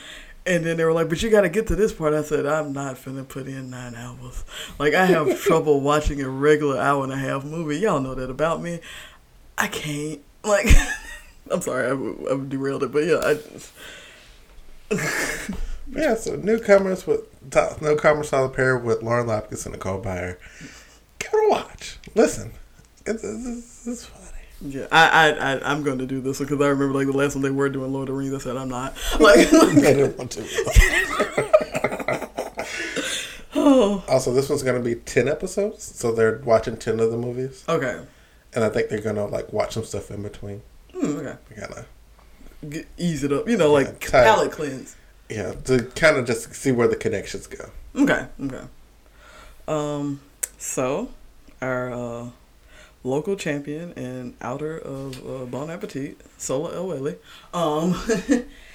And then they were like, but you got to get to this part. I said, I'm not finna put in nine hours. Like, I have [LAUGHS] trouble watching a regular hour and a half movie. Y'all know that about me. I can't. Like, [LAUGHS] I'm sorry, I, I derailed it, but yeah, I just. [LAUGHS] Yeah, so newcomers with newcomers Tyler Perry with Lauren Lapkus and Nicole Byer. Give it a watch. Listen, it's, it's, it's funny. Yeah, I, I, I, I'm going to do this one because I remember like the last one they were doing Lord of the Rings. I said I'm not. [LAUGHS] Like, [LAUGHS] I didn't want to. oh, Also, this one's gonna be ten episodes, so they're watching ten of the movies, okay. and I think they're gonna like watch some stuff in between. Hmm, okay. They gotta, Get, ease it up. You know, like Yeah, tight. palate cleanse. yeah, to kind of just see where the connections go. Okay, okay. Um, so our uh, local champion and outer of uh, Bon Appetit, Sohla El-Waylly, um,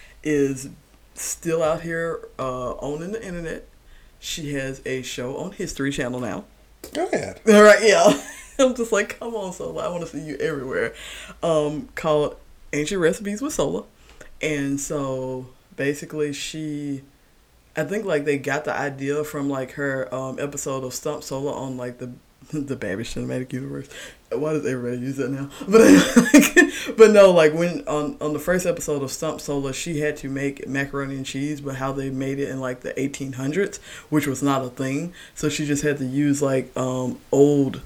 [LAUGHS] is still out here uh, owning the internet. She has a show on History Channel now. Go ahead. All [LAUGHS] right, yeah. [LAUGHS] I'm just like, come on, Sohla. I want to see you everywhere. Um, called Ancient Recipes with Sohla. And so basically, she, I think like they got the idea from like her um, episode of Stump Sohla on like the [LAUGHS] the Babish Cinematic Universe. Why does everybody use that now? [LAUGHS] But but no, like when on on the first episode of Stump Sohla, she had to make macaroni and cheese, but how they made it in like the 1800s, which was not a thing. So she just had to use like um old,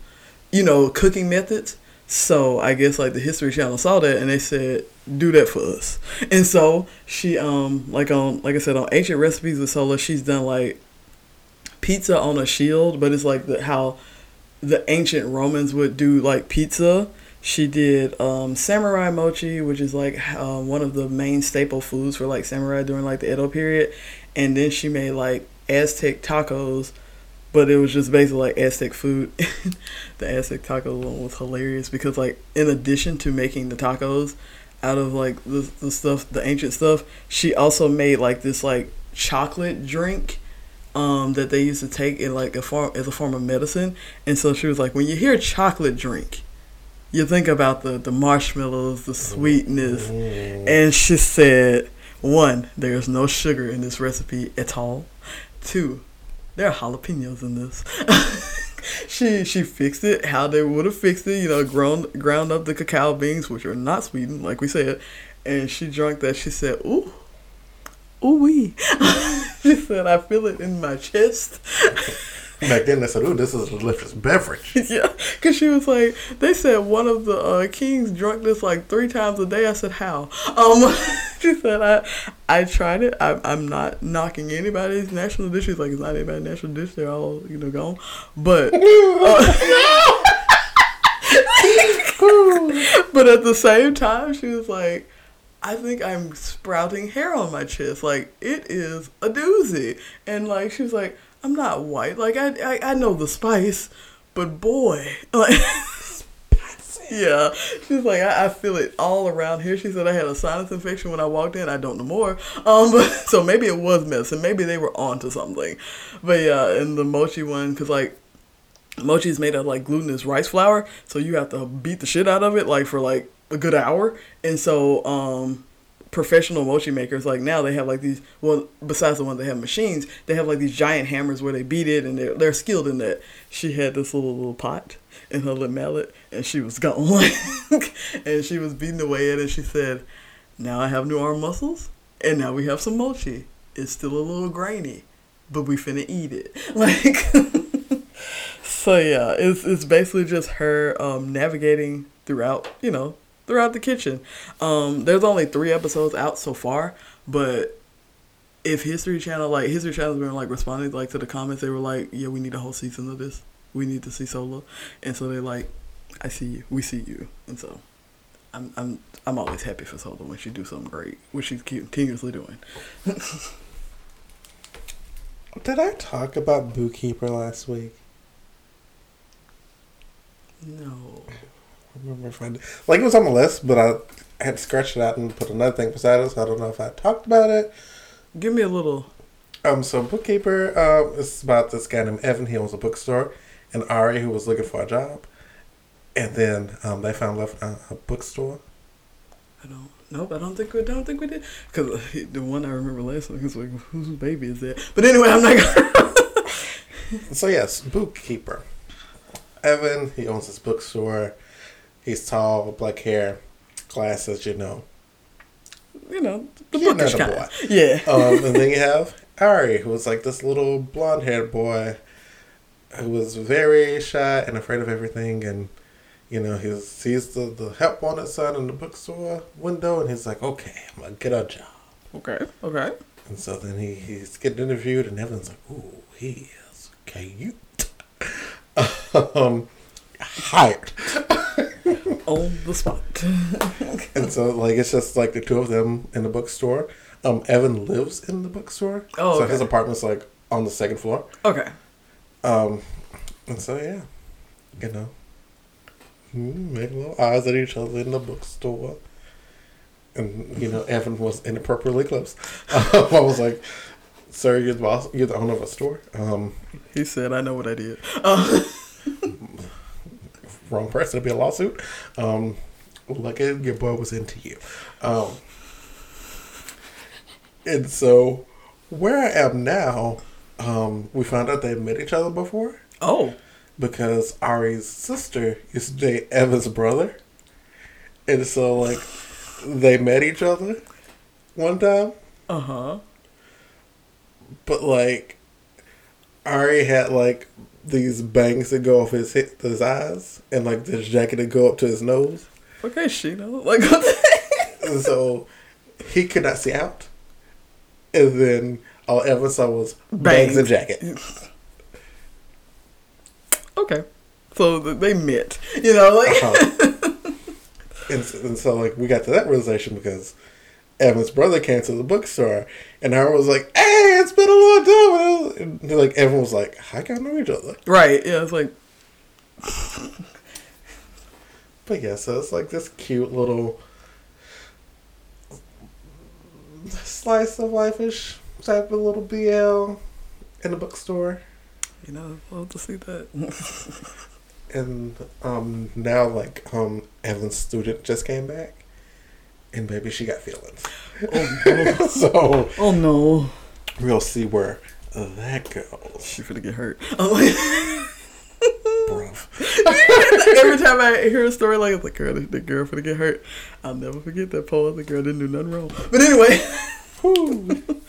you know, cooking methods. So I guess like the History Channel saw that and they said, do that for us. [LAUGHS] And so she um like on like I said on Ancient Recipes with Sohla, she's done like pizza on a shield, but it's like the how the ancient Romans would do like pizza. She did um, samurai mochi, which is like uh, one of the main staple foods for like samurai during like the Edo period, and then she made like Aztec tacos, but it was just basically like Aztec food. [LAUGHS] the Aztec taco one was hilarious because like in addition to making the tacos out of like the, the stuff, the ancient stuff, she also made like this like chocolate drink um, that they used to take in like a form as a form of medicine. And so she was like, when you hear chocolate drink, you think about the the marshmallows, the sweetness, and she said, one, there's no sugar in this recipe at all. Two, there are jalapenos in this. [LAUGHS] she she fixed it how they would have fixed it, you know, ground ground up the cacao beans, which are not sweetened, like we said, and she drank that. She said, "Ooh, ooh wee." [LAUGHS] she said, "I feel it in my chest." Back then they said, "Ooh, this is a delicious beverage." [LAUGHS] yeah, because she was like, they said one of the uh, kings drank this like three times a day. I said, how? Um, [LAUGHS] she said, I, I tried it. I, I'm not knocking anybody's national dish. She's like, it's not anybody's national dish. They're all you know gone. But, uh, but at the same time, she was like. I think I'm sprouting hair on my chest. Like it is a doozy. And like she was like, I'm not white. Like I, I, I know the spice, but boy, [LAUGHS] like yeah, she's like I, I feel it all around here. She said I had a sinus infection when I walked in. I don't know more. [LAUGHS] Um, but, so maybe it was medicine. Maybe they were onto something. But yeah, and the mochi one, cause like mochi is made of like glutinous rice flour, so you have to beat the shit out of it like for like a good hour. And so um professional mochi makers like now they have like these well besides the ones that have machines they have like these giant hammers where they beat it and they're, they're skilled in that. She had this little little pot and her little mallet and she was [LAUGHS] gone. And she was beating away at it. She said now i have new arm muscles and now we have some mochi. It's still a little grainy but we finna eat it. [LAUGHS] Like [LAUGHS] so yeah it's, it's basically just her um, navigating throughout you know throughout the kitchen. Um, there's only three episodes out so far, but if History Channel like History Channel's been like responding like to the comments, they were like, "Yeah, we need a whole season of this. We need to see Sohla," and so they're like, "I see you. We see you," and so. I'm I'm I'm always happy for Sohla when she do something great, which she's continuously doing. [LAUGHS] Did I talk about Bookkeeper last week? No. Remember if I did. Like it was on the list, but I had scratched it out and put another thing beside it, so I don't know if I talked about it. Give me a little. Um, so bookkeeper, um, it's about this guy named Evan. He owns a bookstore, and Ari, who was looking for a job, and then um, they found left uh, a bookstore. I don't. Nope, I don't think we. Don't think we did. Cause the one I remember last week was like, whose baby is that? But anyway, I'm not. Gonna [LAUGHS] so yes, bookkeeper. Evan, he owns this bookstore. He's tall, black hair, glasses, you know. You know, the You're bookish kind. boy. Yeah. Um, and then you [LAUGHS] have Ari, who was like this little blonde haired boy who was very shy and afraid of everything. And, you know, he sees the, the help wanted sign in the bookstore window and he's like, okay, I'm going to get a job. okay. Okay. And so then he, he's getting interviewed and Evan's like, ooh, he is cute. [LAUGHS] um, hired. [LAUGHS] On the spot. [LAUGHS] And so, like, it's just like the two of them in the bookstore. Um, Evan lives in the bookstore. Oh, so okay. his apartment's like on the second floor. okay. Um, and so yeah, you know, mm, make little eyes at each other in the bookstore. And you know, Evan was inappropriately close. Um, [LAUGHS] I was like, "Sir, you're the boss. You're the owner of a store." Um, He said, "I know what I did." Uh, wrong person to be a lawsuit. Um, lucky your boy was into you. Um, and so, where I am now, um, we found out they met each other before oh. because Ari's sister used to date Evan's brother. And so, like, they met each other one time, Uh huh. but, like, Ari had, like, these bangs that go off his, hit, his eyes and, like, this jacket that go up to his nose. Okay, Sheena. Like what? the- And so he could not see out. And then all Evan saw was bangs, Bangs. and jacket. okay. so they met. You know, like Uh-huh. [LAUGHS] and, and so like we got to that realization because Evan's brother came to the bookstore and I was like, "Hey, it's been a long time." And like everyone was like, "How can know each other?" right. Yeah, it's like But yeah, so it's like this cute little slice of life ish type of little BL in the bookstore. you know, I'd love to see that. [LAUGHS] And um now like um Evan's student just came back and baby she got feelings. oh no! [LAUGHS] so Oh no! we'll see where that goes. She's gonna get hurt. [LAUGHS] I'm Bruv. every time I hear a story like, it's like, girl, the, the girl finna get hurt. I'll never forget that pause. The girl didn't do nothing wrong. But anyway, [LAUGHS]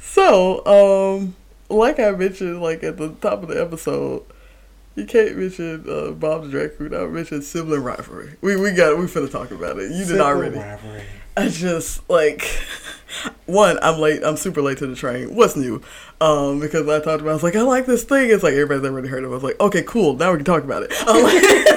so um, like I mentioned, like at the top of the episode, you can't mention uh, Bob the Drag Queen. I mentioned sibling rivalry. We we got we finna talk about it. You did Simple already. rivalry. I just like [LAUGHS] one. I'm late. I'm super late to the train. What's new? Um, because I talked about. I was like, I like this thing. It's like everybody's already heard of. it. I was like, okay, cool. Now we can talk about it. [LAUGHS] Um, [LAUGHS]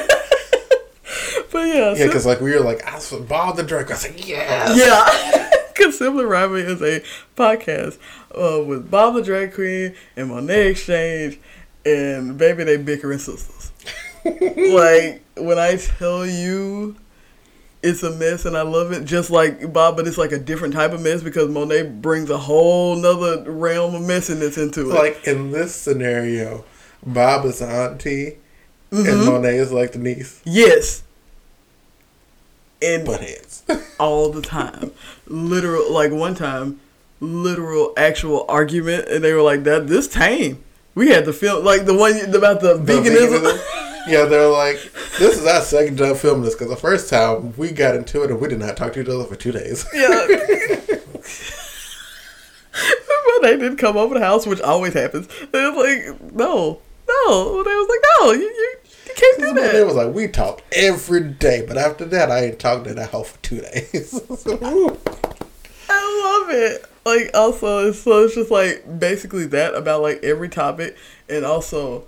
but yeah, Yeah, because like we were like, I saw Bob the Drake. I was like, yes. yeah. Because Sibling Rivalry is a podcast uh, with Bob the Drag Queen and Monet X Change, and baby, they bickering sisters. like when I tell you. It's a mess and I love it just like Bob, but it's like a different type of mess because Monet brings a whole nother realm of messiness into it. Like in this scenario, Bob is the auntie and Mhm. Monet is like the niece. yes. And heads. [LAUGHS] all the time. Literal, like one time, literal actual argument, and they were like, "That this tame." We had to film like the one about the, The veganism. veganism. [LAUGHS] yeah, they're like, this is our second time filming this because the first time we got into it and we did not talk to each other for two days. yeah. [LAUGHS] [LAUGHS] but they didn't come over the house, which always happens. They was like, "No, no." They was like, "No, you you, you can't do It that." was like we talked every day, but after that, I ain't talked to that house for two days. I love it. Like also, so it's just like basically that about like every topic, and also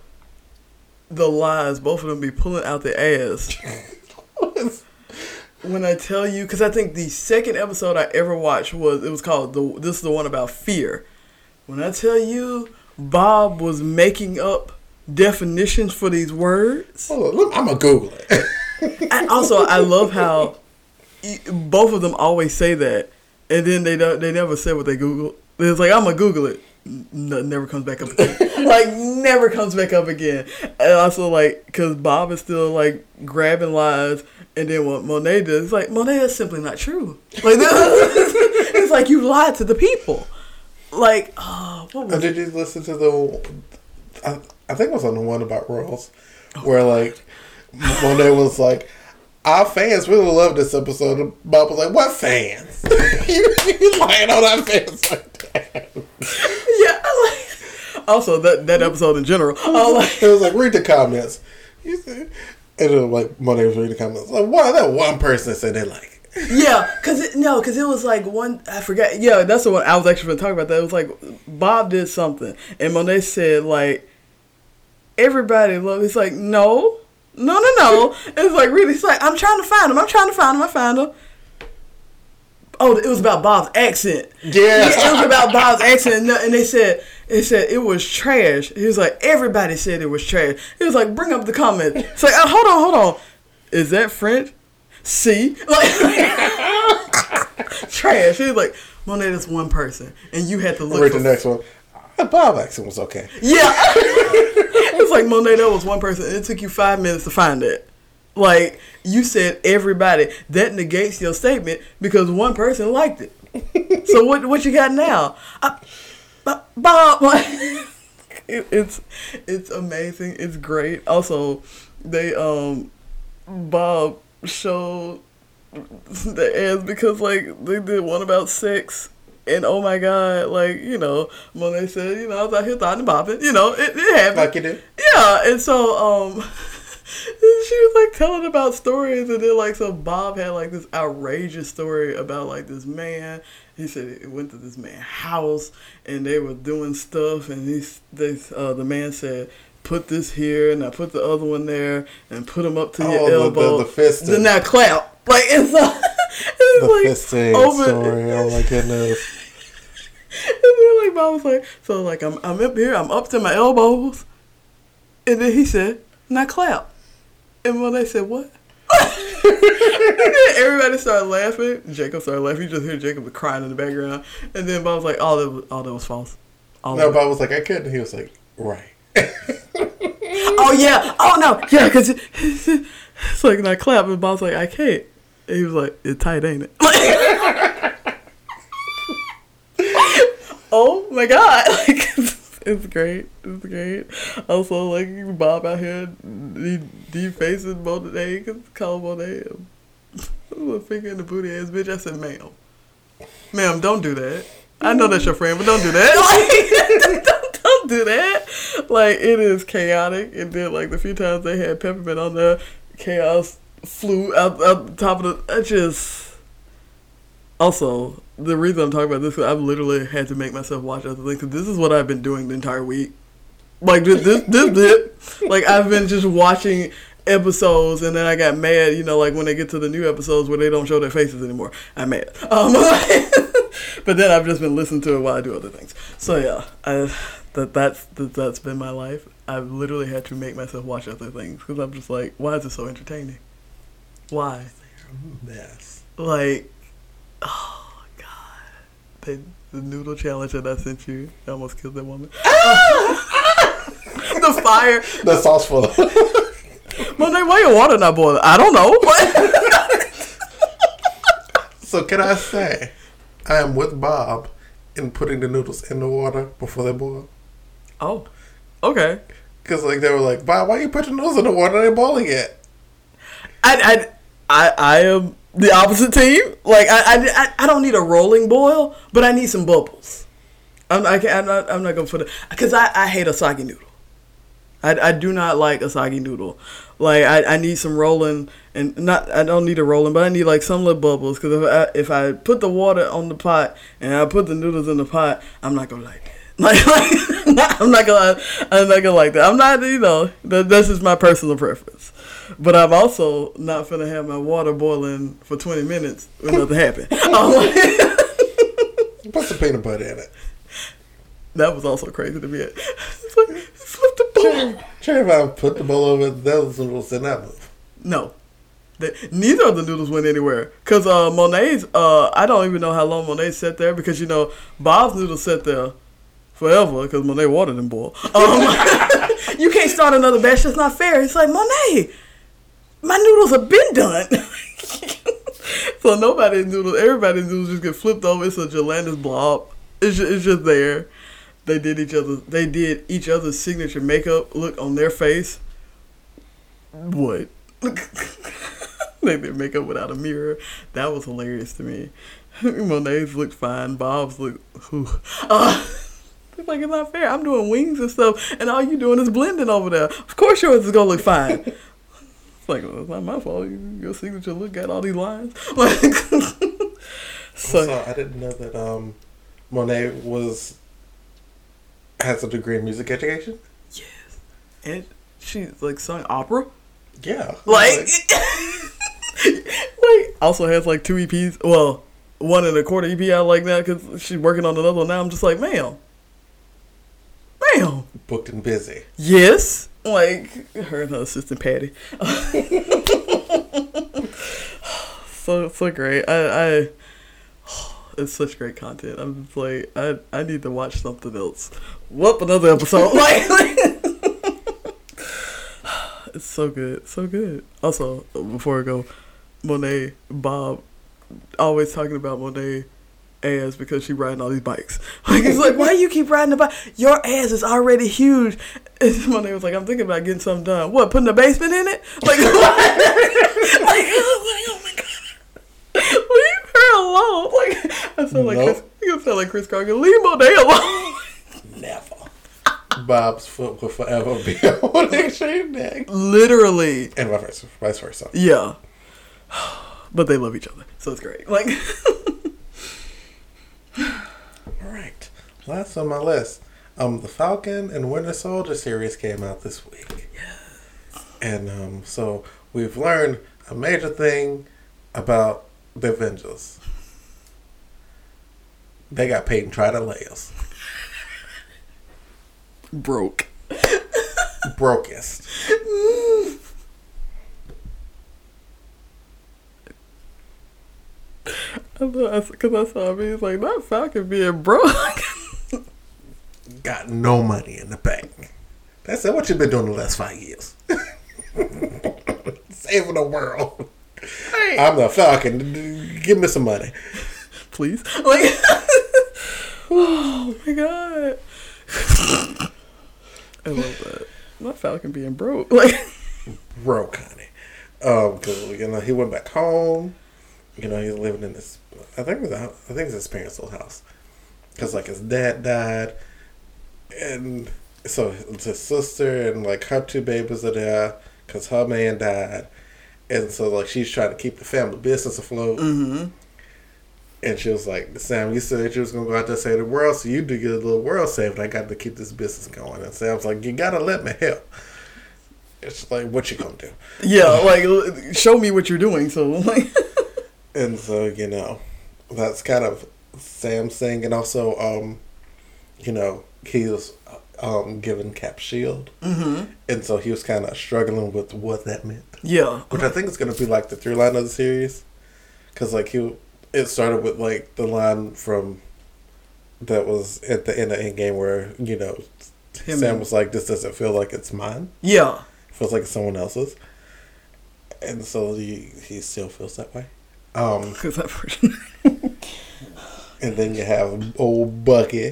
the lies both of them be pulling out their ass. [LAUGHS] when I tell you, because I think the second episode I ever watched was it was called the. This is the one about fear. When I tell you, Bob was making up definitions for these words. Hold on, look, I'm gonna Google it. And also, I love how both of them always say that, and then they don't. They never said what they Google. It's like I'm gonna Google it. No, never comes back up again. [LAUGHS] like never comes back up again. And also like because Bob is still like grabbing lies, and then what Monet does, it's like Monet is simply not true. Like [LAUGHS] it's like you lied to the people. Like oh, what was Did you listen to the? I, I think it was on the one about royals, where like oh, Monet was like, "Our fans really love this episode." Bob was like, "What fans? [LAUGHS] you, you lying on our fans like that?" yeah. Like, also that that episode in general. Oh, like, It was like, "Read the comments." You see? And it was like Monet was reading the comments. Like, why that one person said they like? it. Yeah, cause it, no, cause it was like one. I forget. Yeah, that's the one I was actually going to talk about. That it was like Bob did something, and Monet said like everybody love. It's like no, no, no, no. it's like really. It's like I'm trying to find him. I'm trying to find him. I found him. Oh, it was about Bob's accent. Yeah. it was about Bob's accent, and and they said it said it was trash. He was like everybody said it was trash. He was like, bring up the comment. It's like, oh, hold on, hold on. Is that French? See, like [LAUGHS] trash. He was like, Monet, that's one person, and you had to look. Read for the next one. Uh, the Bob accent was okay. yeah. [LAUGHS] it's like Monet, that was one person. and It took you five minutes to find that. Like you said, everybody. That negates your statement because one person liked it. so [LAUGHS] what? What you got now? I, Bo- Bob. [LAUGHS] it, it's it's amazing. It's great. Also, they um Bob showed the ads because like they did one about sex. And oh my god, like, you know, Monet said, you know, I was out here thought and bopping. You know, it, it happened. Like you did. Yeah, and so um, [LAUGHS] she was like telling about stories, and then like so Bob had like this outrageous story about like this man. He said he went to this man's house, and they were doing stuff, and he's they uh, the man said. put this here and I put the other one there and put them up to Oh, your the- the- elbow. the fist. Then now clap. Like [LAUGHS] it's, a, [LAUGHS] it's The like over- story. Oh my goodness. And then like Bob was like, so like I'm I'm up here, I'm up to my elbows, and then he said, now clap. And when they said what? And [LAUGHS] then Everybody started laughing. Jacob started laughing. You just hear Jacob crying in the background. And then Bob was like, "Oh, that was, oh, that was false." All No. Bob was like, I couldn't. He was like, right. [LAUGHS] Oh yeah. Oh no. Yeah, because [LAUGHS] it's like not clap, and Bob's like, "I can't." And he was like, "It's tight, ain't it?" Oh my god! [LAUGHS] Like it's great. It's great. Also, like Bob out here, he defacing Monet, cause call Monet a finger in the booty ass bitch. I said, "Ma'am, ma'am, don't do that." I know that's your friend, but don't do that. [LAUGHS] [LAUGHS] Don't do that. Like it is chaotic. And then like the few times they had peppermint on there, chaos flew out out the top of the. I just also the reason I'm talking about this, 'cause I've literally had to make myself watch other things. 'cause this is what I've been doing the entire week. Like this, this, this, this. Like I've been just watching episodes, and then I got mad. You know, like when they get to the new episodes where they don't show their faces anymore. I'm mad. Um, [LAUGHS] but then I've just been listening to it while I do other things. So yeah, I, that that's that, that's been my life. I've literally had to make myself watch other things because I'm just like, why is it so entertaining? Why? Yes. Like, oh god, they, the noodle challenge that I sent you, I almost killed that woman. [LAUGHS] Ah! [LAUGHS] the fire. The sauce full. Monet, why your water not boiling? I don't know. [LAUGHS] so can I say, I am with Bob in putting the noodles in the water before they boil. oh, okay. Because like they were like, Bob, why you put the noodles in the water? They boiling yet? I, I, I, I am the opposite team. Like I, I, I- don't need a rolling boil, but I need some bubbles. I'm, I I'm not, I'm not gonna put it because I, I hate a soggy noodle. I, I do not like a soggy noodle. Like I, I need some rolling and not I don't need a rolling, but I need like some little bubbles because if I if I put the water on the pot and I put the noodles in the pot, I'm not gonna like it. Like, [LAUGHS] like I'm not gonna I'm not gonna like that. I'm not you know that, that's just my personal preference. But I'm also not gonna have my water boiling for 20 minutes when nothing happened. Um, [LAUGHS] Put some peanut butter in it. that was also crazy to me. It's like, flip the bowl. Sure, if I put the bowl over those noodles in that move. No. They, neither of the noodles went anywhere. Because uh, Monet's, uh, I don't even know how long Monet sat there because, you know, Bob's noodles sat there forever because Monet water didn't boil. Um, [LAUGHS] you can't start another batch. That's not fair. It's like, Monet, my noodles have been done. [LAUGHS] so nobody's noodles, everybody's noodles just get flipped over. It's a gelatinous blob. It's just, it's just there. They did each other. They did each other's signature makeup look on their face. What? [LAUGHS] they did makeup without a mirror. That was hilarious to me. [LAUGHS] Monet's looked fine. Bob's whew. Uh, it's like it's not fair. I'm doing wings and stuff, and all you doing is blending over there. Of course, yours is gonna look fine. It's like well, it's not my fault. Your signature look got all these lines. [LAUGHS] Like, [LAUGHS] so So I didn't know that um, Monet was has a degree in music education. yes, and she like sung opera. Yeah, Like, like [LAUGHS] also has like two EPs. Well, one and a quarter EP out like that because she's working on another one now. I'm just like, ma'am, ma'am, booked and busy. yes. Like her and her assistant Patty. [LAUGHS] so so great. I I. It's such great content. I'm just like I I need to watch something else. Whoop another episode. [LAUGHS] like it's so good, so good. Also, before I go, Monet, Bob, always talking about Monet ass because she riding all these bikes. [LAUGHS] Like it's like, why you keep riding the bike? Your ass is already huge. [LAUGHS] And Monet was like, I'm thinking about getting something done. What? Putting a basement in it? Like, [LAUGHS] like, oh my god. Leave her alone. Like I sound like Nope. Chris, you sound like Chris Carter. Leave Monet alone. Never. Bob's foot will forever be on extreme neck. Literally. And vice vice versa. Yeah. [SIGHS] But they love each other. So it's great. Like All right. Last on my list. Um, the Falcon and Winter Soldier series came out this week. Yes. And um, so we've learned a major thing about the Avengers. They got paid and tried to lay us. Broke. Brokest. [LAUGHS] Because I saw me, it's like, that Falcon being broke. Got no money in the bank. That's what you've been doing the last five years. [LAUGHS] Saving the world. I'm the Falcon. Give me some money. Please. [LAUGHS] Like, [SIGHS] oh my god. [LAUGHS] I love that. Not Falcon being broke. Like, broke, honey. Um, cause you know he went back home. You know he's living in this. I think it was, I think it's his parents' old house. Cause like his dad died, and so his sister and like her two babies are there. Cause her man died, and so like she's trying to keep the family business afloat. mm-hmm. And she was like, Sam, you said you was gonna go out there and save the world, so you do get a little world saved. I got to keep this business going. And Sam's like, you gotta let me help. It's like, what you gonna do? Yeah, like, show me what you're doing. So, like, [LAUGHS] And so, you know, that's kind of Sam's thing. And also, um, you know, he was um, given Cap Shield. mm-hmm. And so he was kind of struggling with what that meant. yeah. Which I think is going to be like the through line of the series. Because, like, he, it started with, like, the line from that was at the end of Endgame where, you know, Him Sam and- was like, this doesn't feel like it's mine. Yeah. feels like it's someone else's. And so he, he still feels that way. Um, [LAUGHS] that. [LAUGHS] And then you have old Bucky,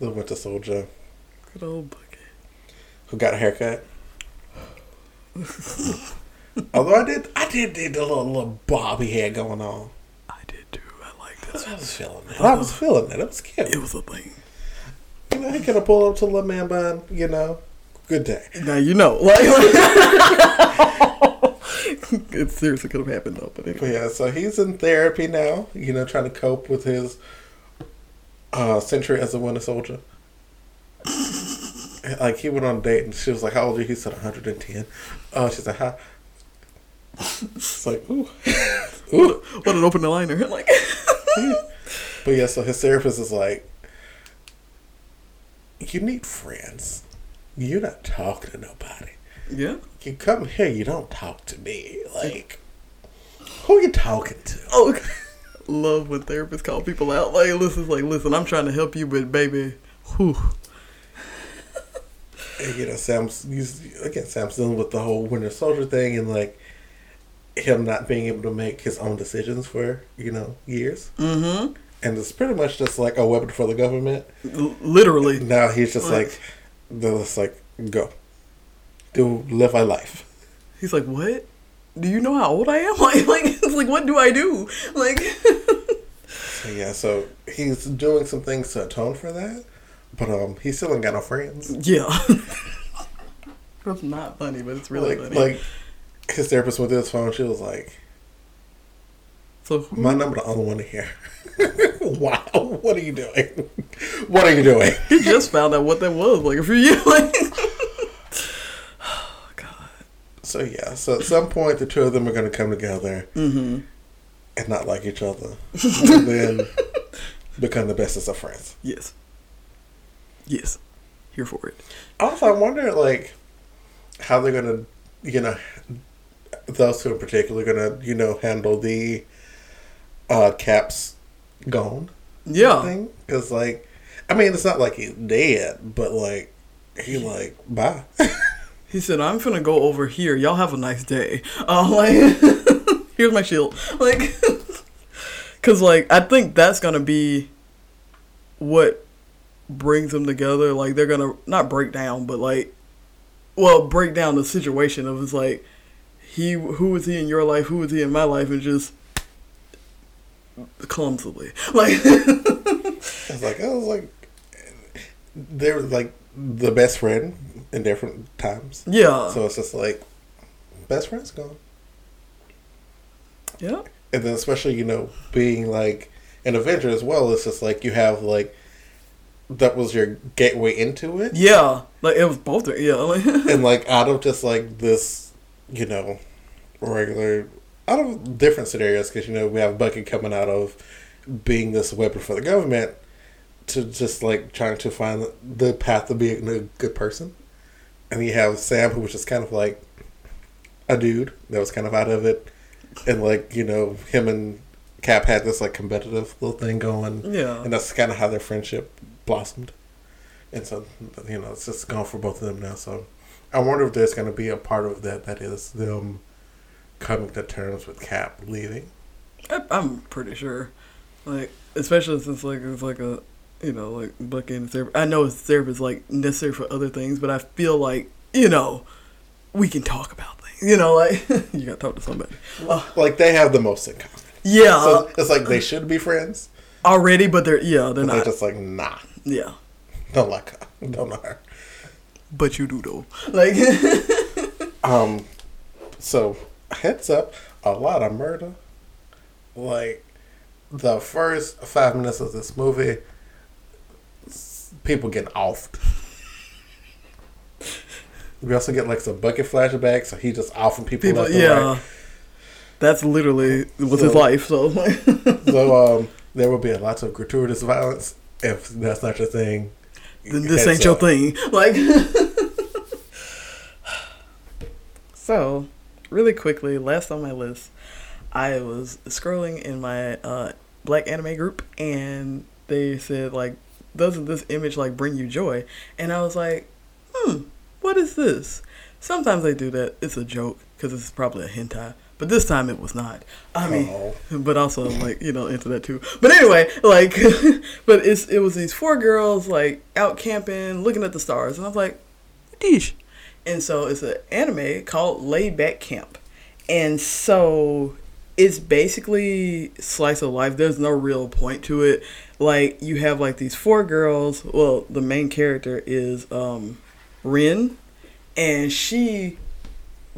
the Winter Soldier, Good old Bucky. who got a haircut. Although I did, I did did the little little bobby hair going on. I did too. I liked it. I was feeling it. I was feeling it. It was cute. It was a thing. You know, he could have pulled up to the man bun. You know, good day. Now you know. [LAUGHS] Like, [LAUGHS] it seriously could have happened though. But anyway. yeah, so he's in therapy now. You know, trying to cope with his uh, century as a Winter Soldier. [LAUGHS] like he went on a date and she was like, "How old are you?" He said, "110." Oh, she said, "How?" It's like, ooh, [LAUGHS] ooh. What an open liner. Like, But yeah, so his therapist is like, "You need friends. You're not talking to nobody. Yeah. You come here, you don't talk to me. Like, who are you talking to?" Oh, [LAUGHS] love when therapists call people out. Like, listen, like, listen, I'm trying to help you, but baby, whew. And, you know, Sam's again. Sam's dealing with the whole Winter Soldier thing and like him not being able to make his own decisions for you know years, Mm-hmm. and it's pretty much just like a weapon for the government. L- literally. Now he's just Like- like, they're just like, go, do live my life. He's like, what? Do you know how old I am? [LAUGHS] Like, like, it's like, what do I do? Like, [LAUGHS] So yeah, so he's doing some things to atone for that, but um, he still ain't got no friends. yeah. [LAUGHS] That's not funny, but it's really like, funny. like his therapist went through his phone. She was like, so, who- "My number, the only one to hear." wow, what are you doing? what are you doing? he just found out what that was like a few years. Like. So yeah, so at some point the two of them are going to come together Mm-hmm. and not like each other, and then [LAUGHS] become the bestest of friends. Yes. Yes. Here for it. Also, I wonder like how they're gonna, you know, those two in particular are gonna, you know, handle the uh caps gone Yeah. thing because like, I mean, it's not like he's dead, but like he like bye. [LAUGHS] He said, "I'm gonna go over here. Y'all have a nice day." [LAUGHS] Uh, like, [LAUGHS] here's my shield. [LAUGHS] Like, cause like I think that's gonna be what brings them together. Like they're gonna not break down, but like, well, break down the situation of it's like he who was he in your life, who was he in my life, and just clumsily like It's like I was like, they were like the best friend in different times. yeah So it's just like best friends gone. yeah and then especially you know being like an Avenger as well, it's just like you have like that was your gateway into it. Yeah, like it was both. Yeah, like, [LAUGHS] and like out of just like this, you know, regular out of different scenarios because you know we have Bucky coming out of being this weapon for the government to just like trying to find the path to being a good person, and you have Sam who was just kind of like a dude that was kind of out of it, and like you know him and Cap had this like competitive little thing going, Yeah. and that's kind of how their friendship blossomed, and so you know it's just gone for both of them now. So I wonder if there's going to be a part of that that is them coming to terms with Cap leaving. I, I'm pretty sure. Like, especially since like it's like a, you know, like and therapy. I know therapy is like necessary for other things, but I feel like you know, we can talk about things. You know, like [LAUGHS] you gotta talk to somebody. Uh, Like they have the most in common. yeah, So it's like they should be friends, already, but they're yeah, they're but they're not. just like nah, yeah, don't like her, [LAUGHS] don't know her. but you do though. Like, [LAUGHS] Um, so heads up, a lot of murder. Like the first five minutes of this movie, people getting offed. We also get like some bucket flashbacks, so he just offing people, people, yeah, right. that's literally was his life. So [LAUGHS] So um, there will be a lot of gratuitous violence if that's not your thing. then this ain't your thing. Like, [LAUGHS] so really quickly, last on my list, I was scrolling in my uh, black anime group, and they said like, "Doesn't this image like bring you joy?" And I was like, "Hmm, what is this?" Sometimes they do that. It's a joke because it's probably a hentai. But this time it was not. I mean, Oh. but also like you know into that too. But anyway, like, [LAUGHS] but it's it was these four girls like out camping, looking at the stars, and I was like, "Dish," and so it's an anime called Laid Back Camp, and so it's basically slice of life. There's no real point to it. Like you have like these four girls. Well, the main character is um, Rin, and she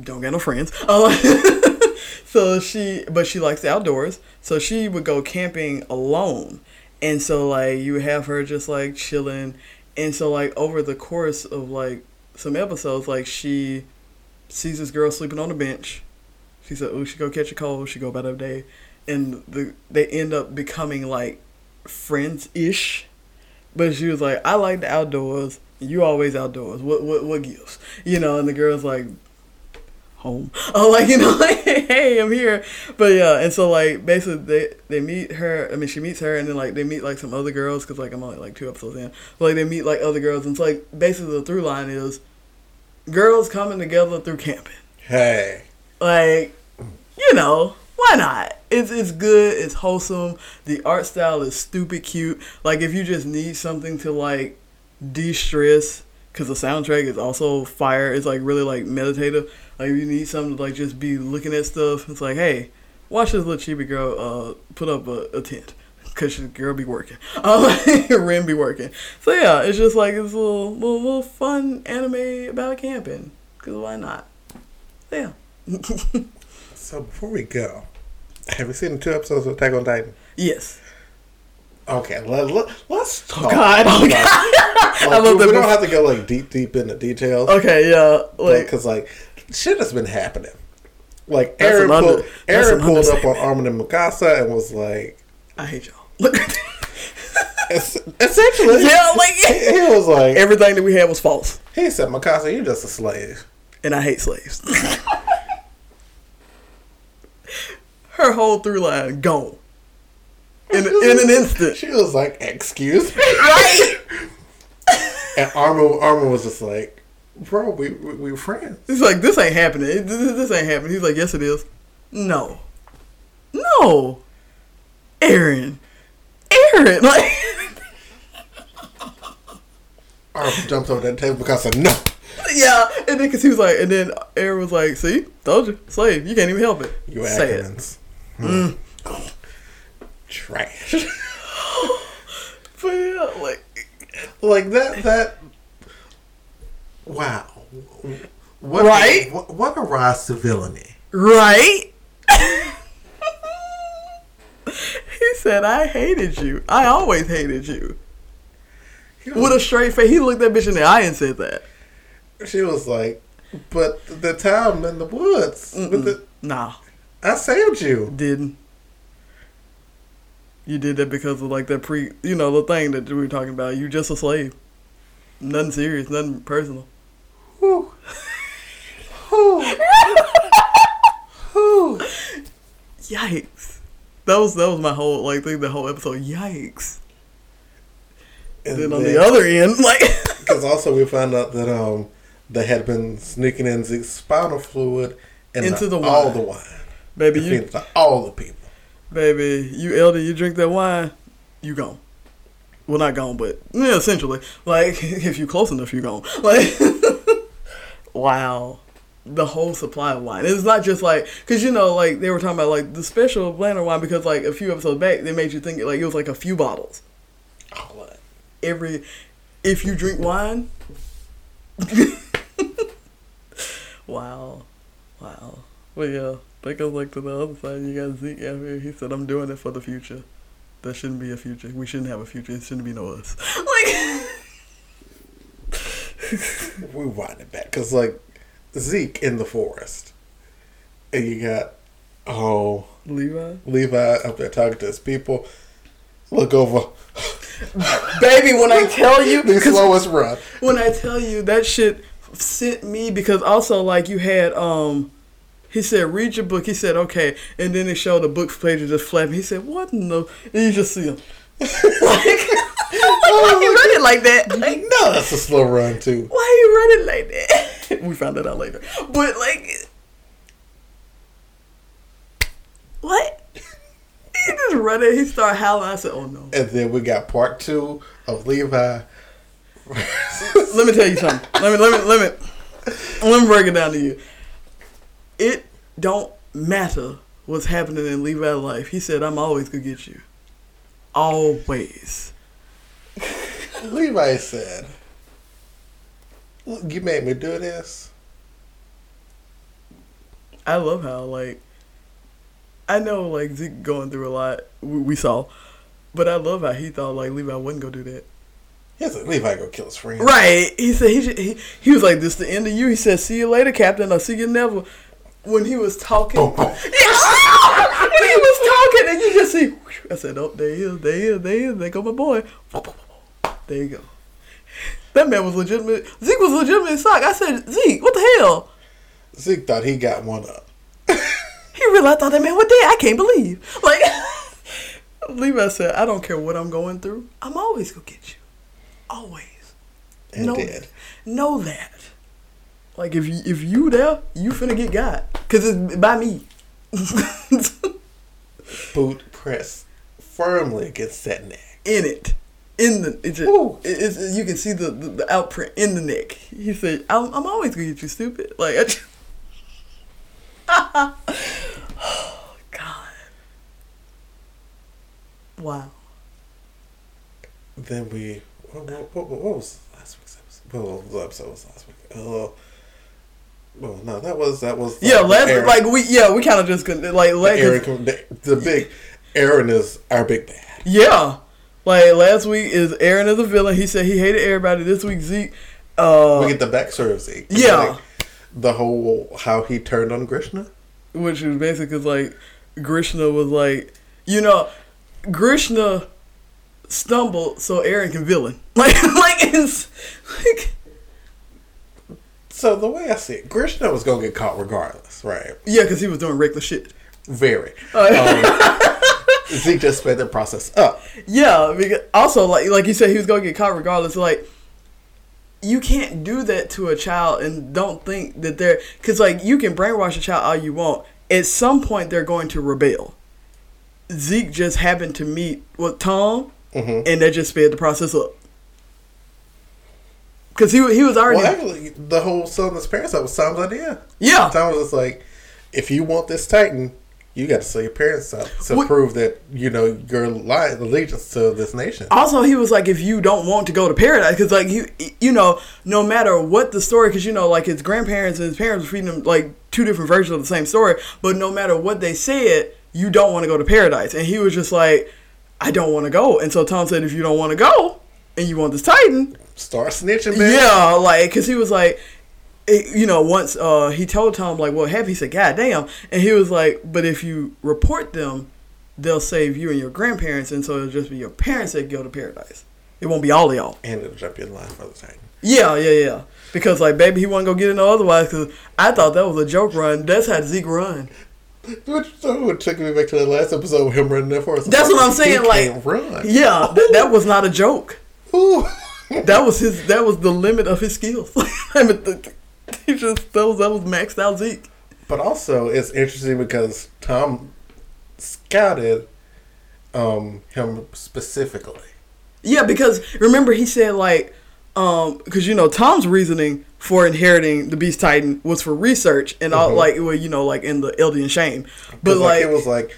don't got no friends. [LAUGHS] Uh, so she, but she likes the outdoors. So she would go camping alone, and so like you have her just like chilling, and so like over the course of like some episodes, like she sees this girl sleeping on a bench. She said, "Oh, she go catch a cold." She go about her day, and the they end up becoming like friends ish. But she was like, "I like the outdoors. You always outdoors. What what what gives?" You know, and the girl's like, home. [LAUGHS] Oh, like you know, [LAUGHS] like hey, I'm here. But yeah, and so like basically they they meet her. I mean, she meets her, and then like they meet like some other girls because like I'm only like two episodes in. But, like they meet like other girls, and so like basically the through line is girls coming together through camping. Hey, Like you know. Why not? It's it's good. It's wholesome. The art style is stupid cute. Like if you just need something to like de-stress, because the soundtrack is also fire. It's like really like meditative. Like if you need something to like just be looking at stuff, it's like hey, watch this little chibi girl uh put up a, a tent. Cause the girl be working, [LAUGHS] um, [LAUGHS] Ren be working. So yeah, it's just like it's a little, little, little fun anime about camping. Cause why not? Yeah. [LAUGHS] so before we go, have you seen the two episodes of Attack on Titan? Yes. Okay, let, let, let's oh, talk. God, oh God. [LAUGHS] Like, I love we don't have to go like deep, deep into details. Okay, yeah, like because like shit has been happening. Like Eren under- pulled, Eren pulled up on. Armin and Mikasa and was like, I hate y'all. Look, es- essentially, yeah, like he, he was like, everything that we had was false, he said, Mikasa, you're just a slave. and I hate slaves. [LAUGHS] Her whole through line gone in in an instant. She was like, excuse me, Right? [LAUGHS] and Armin, Armin was just like, bro, we we, we friends. He's like, this ain't happening. This, this ain't happening. He's like, yes, it is. No, no, Eren, Eren, [LAUGHS] like. Armin jumped over that table because of no. Yeah, and then because he was like, and then Eren was like, "See, told you, slave, you can't even help it." You Say it. Hmm. Trash. But [LAUGHS] yeah, like, like that that wow what Right? a, what, what a rise to villainy right? [LAUGHS] he said, "I hated you. I always hated you." With a straight face. He looked that bitch in the eye and said that. she was like, but the time in the woods, with the, Nah, I saved you. didn't. You did that because of like that pre, you know, the thing that we were talking about. You just a slave. Nothing serious, nothing personal. Whew. Whew. [LAUGHS] Whew. Yikes. That was that was my whole like thing. The whole episode. Yikes. And then on the other end, [LAUGHS] like because also we found out that um they had been sneaking in the spinal fluid and Into the all wine. the wine, baby, you Defeated all the people. baby, you elder, you drink that wine, you gone. Well, not gone, but yeah, essentially, like [LAUGHS] if you close enough, you gone. [LAUGHS] Like, wow, the whole supply of wine. It's not just like because you know, like they were talking about like the special blender wine because like a few episodes back they made you think like it was like a few bottles. Oh, all that. Every if you drink wine. [LAUGHS] wow, wow. Well, yeah, that goes like to the other side. You got Zeke out here. He said, "I'm doing it for the future." There shouldn't be a future. We shouldn't have a future. It shouldn't be no us. [LAUGHS] Like, [LAUGHS] We wind it back because like Zeke in the forest, and you got oh Levi, Levi up there talking to his people. Look over [LAUGHS] baby, when I tell you, the slowest run. when I tell you that shit sent me because also like you had um he said read your book. He said okay. And then it showed the book pages just flapping. He said what in the and you just see him. Like, [LAUGHS] why he running like that? Like No, that's a slow run too. why he running like that? [LAUGHS] We found that out later. But like what? He just running he started howling. I said oh no. And then we got part two of Levi. [LAUGHS] let me tell you something. Let me let me let me let me break it down to you. It don't matter what's happening in Levi's life. He said, "I'm always gonna get you." Always. [LAUGHS] Levi said, "Look, you made me do this." I love how like I know like Zeke going through a lot. We, we saw, but I love how he thought like Levi wouldn't go do that. He said, "Levi go kill his friend." Right. He said he, he he was like, "This the end of you." He said, "See you later, Captain. I'll see you never." When he was talking, Boom, boom. Yeah, when he was talking, and you just see, I said, "Oh, there he is, there he is, there he is. There go my boy." There you go. That man was legitimate. Zeke was legitimate sock. I said, Zeke, what the hell? Zeke thought he got one up. [LAUGHS] He really I thought that man was dead. I can't believe. Like, [LAUGHS] Levi said, I don't care what I'm going through. I'm always gonna get you. Always. And know did. Know that. Like if you if you there, you finna get got. Cause it's by me. [LAUGHS] Boot press firmly against that neck. in it. In the it's, it, it's you can see the, the, the outprint in the neck. He said, "I'm, I'm always gonna get you, stupid." Like, I just, oh [LAUGHS] God, wow. Then we. What, what, what, what was last week's episode? Well, the episode was last week. Uh, well, no, that was that was. Yeah, last Eren- like we yeah we kind of just couldn't like like Eren, the, the big Eren is our big bad. yeah like last week is Eren as a villain. He said he hated everybody. This week Zeke, uh, we get the backstory of Zeke. Yeah. Like, the whole how he turned on Grisha. which was basically like Grisha was like, you know, Grisha stumbled so Eren can villain. [LAUGHS] Like, like it's like, So the way I see it, Grisha was gonna get caught regardless, right? yeah, because he was doing reckless shit. Very. [LAUGHS] Uh, Um, [LAUGHS] Zeke just sped the process up. yeah, because also like like you said, he was gonna get caught regardless. Like, you can't do that to a child and don't think that they're because like you can brainwash a child all you want. At some point, they're going to rebel. Zeke just happened to meet with Tom, Mhm. and that just sped the process up. Cause he he was already Well, actually, the whole selling his parents up was Tom's idea. yeah Tom was just like, if you want this Titan, you got to sell your parents up to What- prove that you know your allegiance to this nation. also he was like if you don't want to go to paradise because like you, you know no matter what the story because you know like his grandparents and his parents were feeding him like two different versions of the same story but no matter what they said you don't want to go to paradise and he was just like i don't want to go and so tom said if you don't want to go and you want this Titan, Start snitching, man. yeah, like because he was like, it, you know, once uh, he told Tom like what happened, he said, "God damn," and he was like, "But if you report them, they'll save you and your grandparents, and so it'll just be your parents that go to paradise. It won't be all of y'all." And it'll jump you in line for the time. Yeah, yeah, yeah. Because like, baby, he wasn't gonna get it no otherwise. Because I thought that was a joke run. That's how Zeke run. Which so took me back to the last episode with him running that for us. That's what I'm saying, He like- run. Yeah, th- that was not a joke. Ooh. That was his. That was the limit of his skills. [LAUGHS] I mean, the, he just that was that was maxed out Zeke. But also, it's interesting because Tom scouted um, him specifically. Yeah, because remember he said like, um, because you know Tom's reasoning for inheriting the Beast Titan was for research and all Mhm. like well you know like in the Eldian shame, but 'Cause, like, it was like,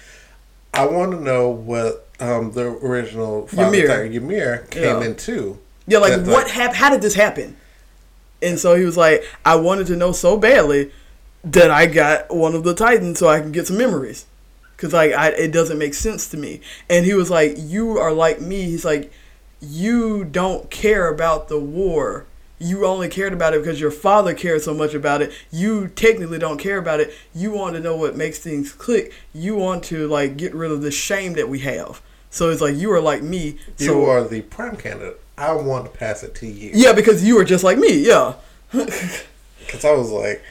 I want to know what um, the original Father Ymir. Titan Ymir came Yeah. into. Yeah like that, what like- hap- How did this happen? And so he was like, I wanted to know so badly that I got one of the Titans so I can get some memories. Cause like I, it doesn't make sense to me. And he was like, "You are like me." He's like, "You don't care about the war. You only cared about it because your father cared so much about it. You technically don't care about it. You want to know what makes things click. You want to like get rid of the shame that we have. So it's like you are like me. You so are the prime candidate. I want to pass it to you. yeah, because you were just like me. Yeah, [LAUGHS] Because I was like,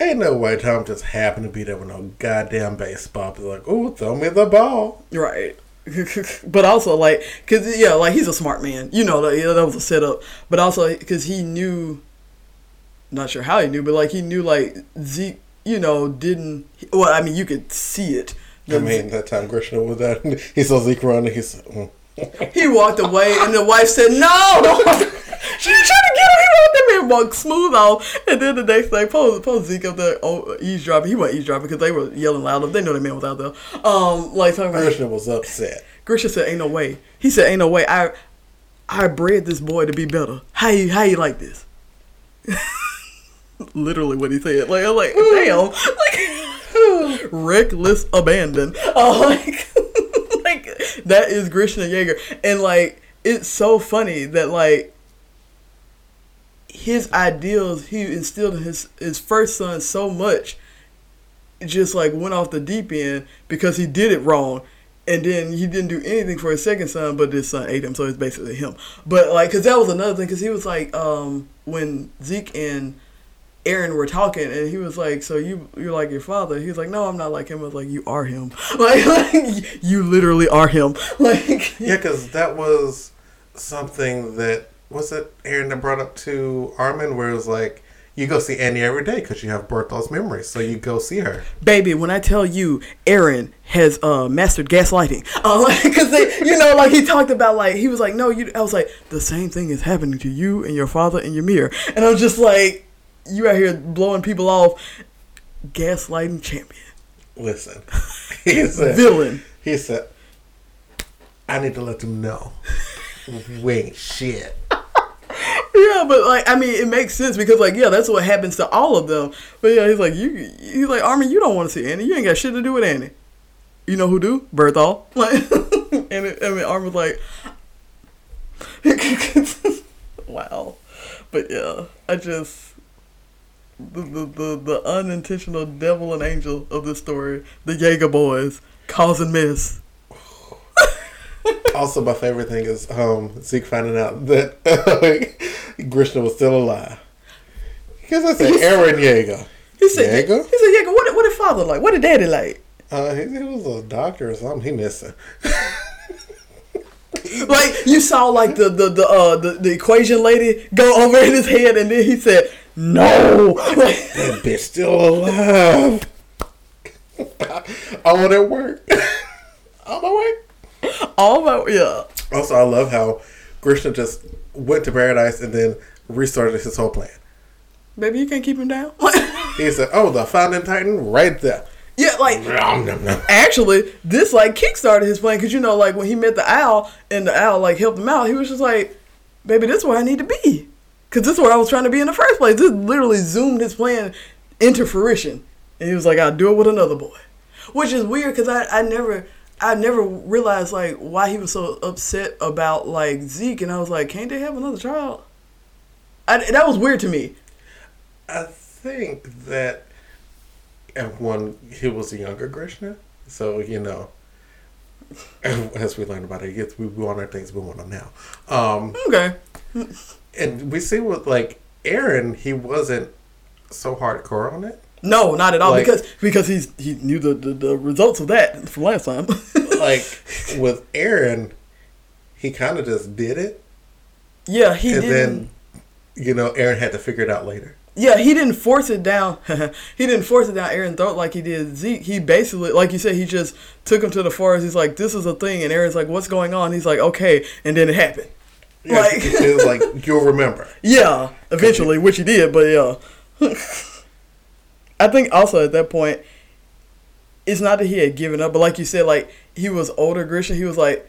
ain't no way Tom just happened to be there with no goddamn baseball. He's like, ooh, throw me the ball. right. [LAUGHS] but also like, cause yeah, like he's a smart man. You know that yeah, that was a setup. But also because he knew, not sure how he knew, but like he knew like Zeke, you know, didn't. Well, I mean, you could see it. I mean, that time Grisha was there, [LAUGHS] he saw Zeke running. He said, mm. He walked away, and the wife said, "No, don't." [LAUGHS] She trying to get him. He walked him and walked smooth off. And then the next day, post, post Zeke up there oh, eavesdropping. He wasn't eavesdropping because they were yelling loud. They know the man was out there. Um, like talking about. Grisha was upset. Grisha said, "Ain't no way." He said, "Ain't no way." I, I bred this boy to be better. How you, how you like this? [LAUGHS] Literally what he said. Like I'm like, damn, like [LAUGHS] reckless abandon. Like, like that is Grisha Jaeger, and like it's so funny that like his ideals he instilled in his his first son so much just like went off the deep end because he did it wrong. And then he didn't do anything for his second son but his son ate him so it's basically him. But like because that was another thing because he was like um when zeke and eren were talking and he was like so you you're like your father? He was like no i'm not like him. I was like you are him. [LAUGHS] Like, like you literally are him. [LAUGHS] Like Yeah, because that was something that was it Eren that brought up to Armin, where it was like you go see Annie every day because you have Bertholdt's memories, so you go see her. baby, when I tell you Eren has uh, mastered gaslighting, [LAUGHS] uh, like, cause they, you know, like he talked about, like he was like, no, you. I was like, the same thing is happening to you and your father and your mirror, and I was just like, you out here blowing people off, gaslighting champion, Listen, [LAUGHS] he said, villain. he said, I need to let them know [LAUGHS] we ain't shit. [LAUGHS] Yeah, but like I mean, it makes sense because like yeah, that's what happens to all of them. But yeah, he's like you. He's like Armin, you don't want to see Annie. You ain't got shit to do with Annie. You know who do? Bertholdt. Like, and it, I mean, Armin's like, wow. But yeah, I just the, the the the unintentional devil and angel of this story, the Jaeger boys causing mess. [LAUGHS] Also, my favorite thing is um, Zeke finding out that [LAUGHS] Grisha was still alive. Because I said Eren Jaeger. He said, Jaeger? he said, Jaeger, what, what did father like? What did daddy like? Uh, he, he was a doctor or something. He missing. like you saw like the the the uh the, the equation lady go over in his head and then he said no That bitch still alive. I want it work. [LAUGHS] On my work. all my yeah Also, I love how Grisha just went to paradise and then restarted his whole plan. baby you can't keep him down He said, "Oh, the founding titan, right there." yeah like Nom, nom, nom. actually this like kickstarted his plan because you know like when he met the owl and the owl like helped him out he was just like baby this is where I need to be because this is where I was trying to be in the first place this literally zoomed his plan into fruition and he was like I'll do it with another boy which is weird because I, I never I never realized like why he was so upset about like Zeke, and I was like, can't they have another child? I, that was weird to me. I think that at one he was a younger Grisha, so you know, [LAUGHS] as we learned about it, yes, we want our things, we want them now. Um, Okay. And we see with like Eren, he wasn't so hardcore on it. No, not at all. Like- because because he's he knew the, the, the results of that from last time. [LAUGHS] Like with Eren, he kind of just did it, yeah, he and didn't. then you know Eren had to figure it out later. Yeah, he didn't force it down. [LAUGHS] he didn't force it down Eren's throat like he did Zeke. He basically, like you said, he just took him to the forest. He's like, "This is a thing," and Eren's like, "What's going on?" He's like, "Okay," and then it happened. Yeah, Like- it was like [LAUGHS] you'll remember. Yeah, eventually, which he did, but yeah. [LAUGHS] I think also at that point, it's not that he had given up, but like you said, like he was older, Grisha. He was like,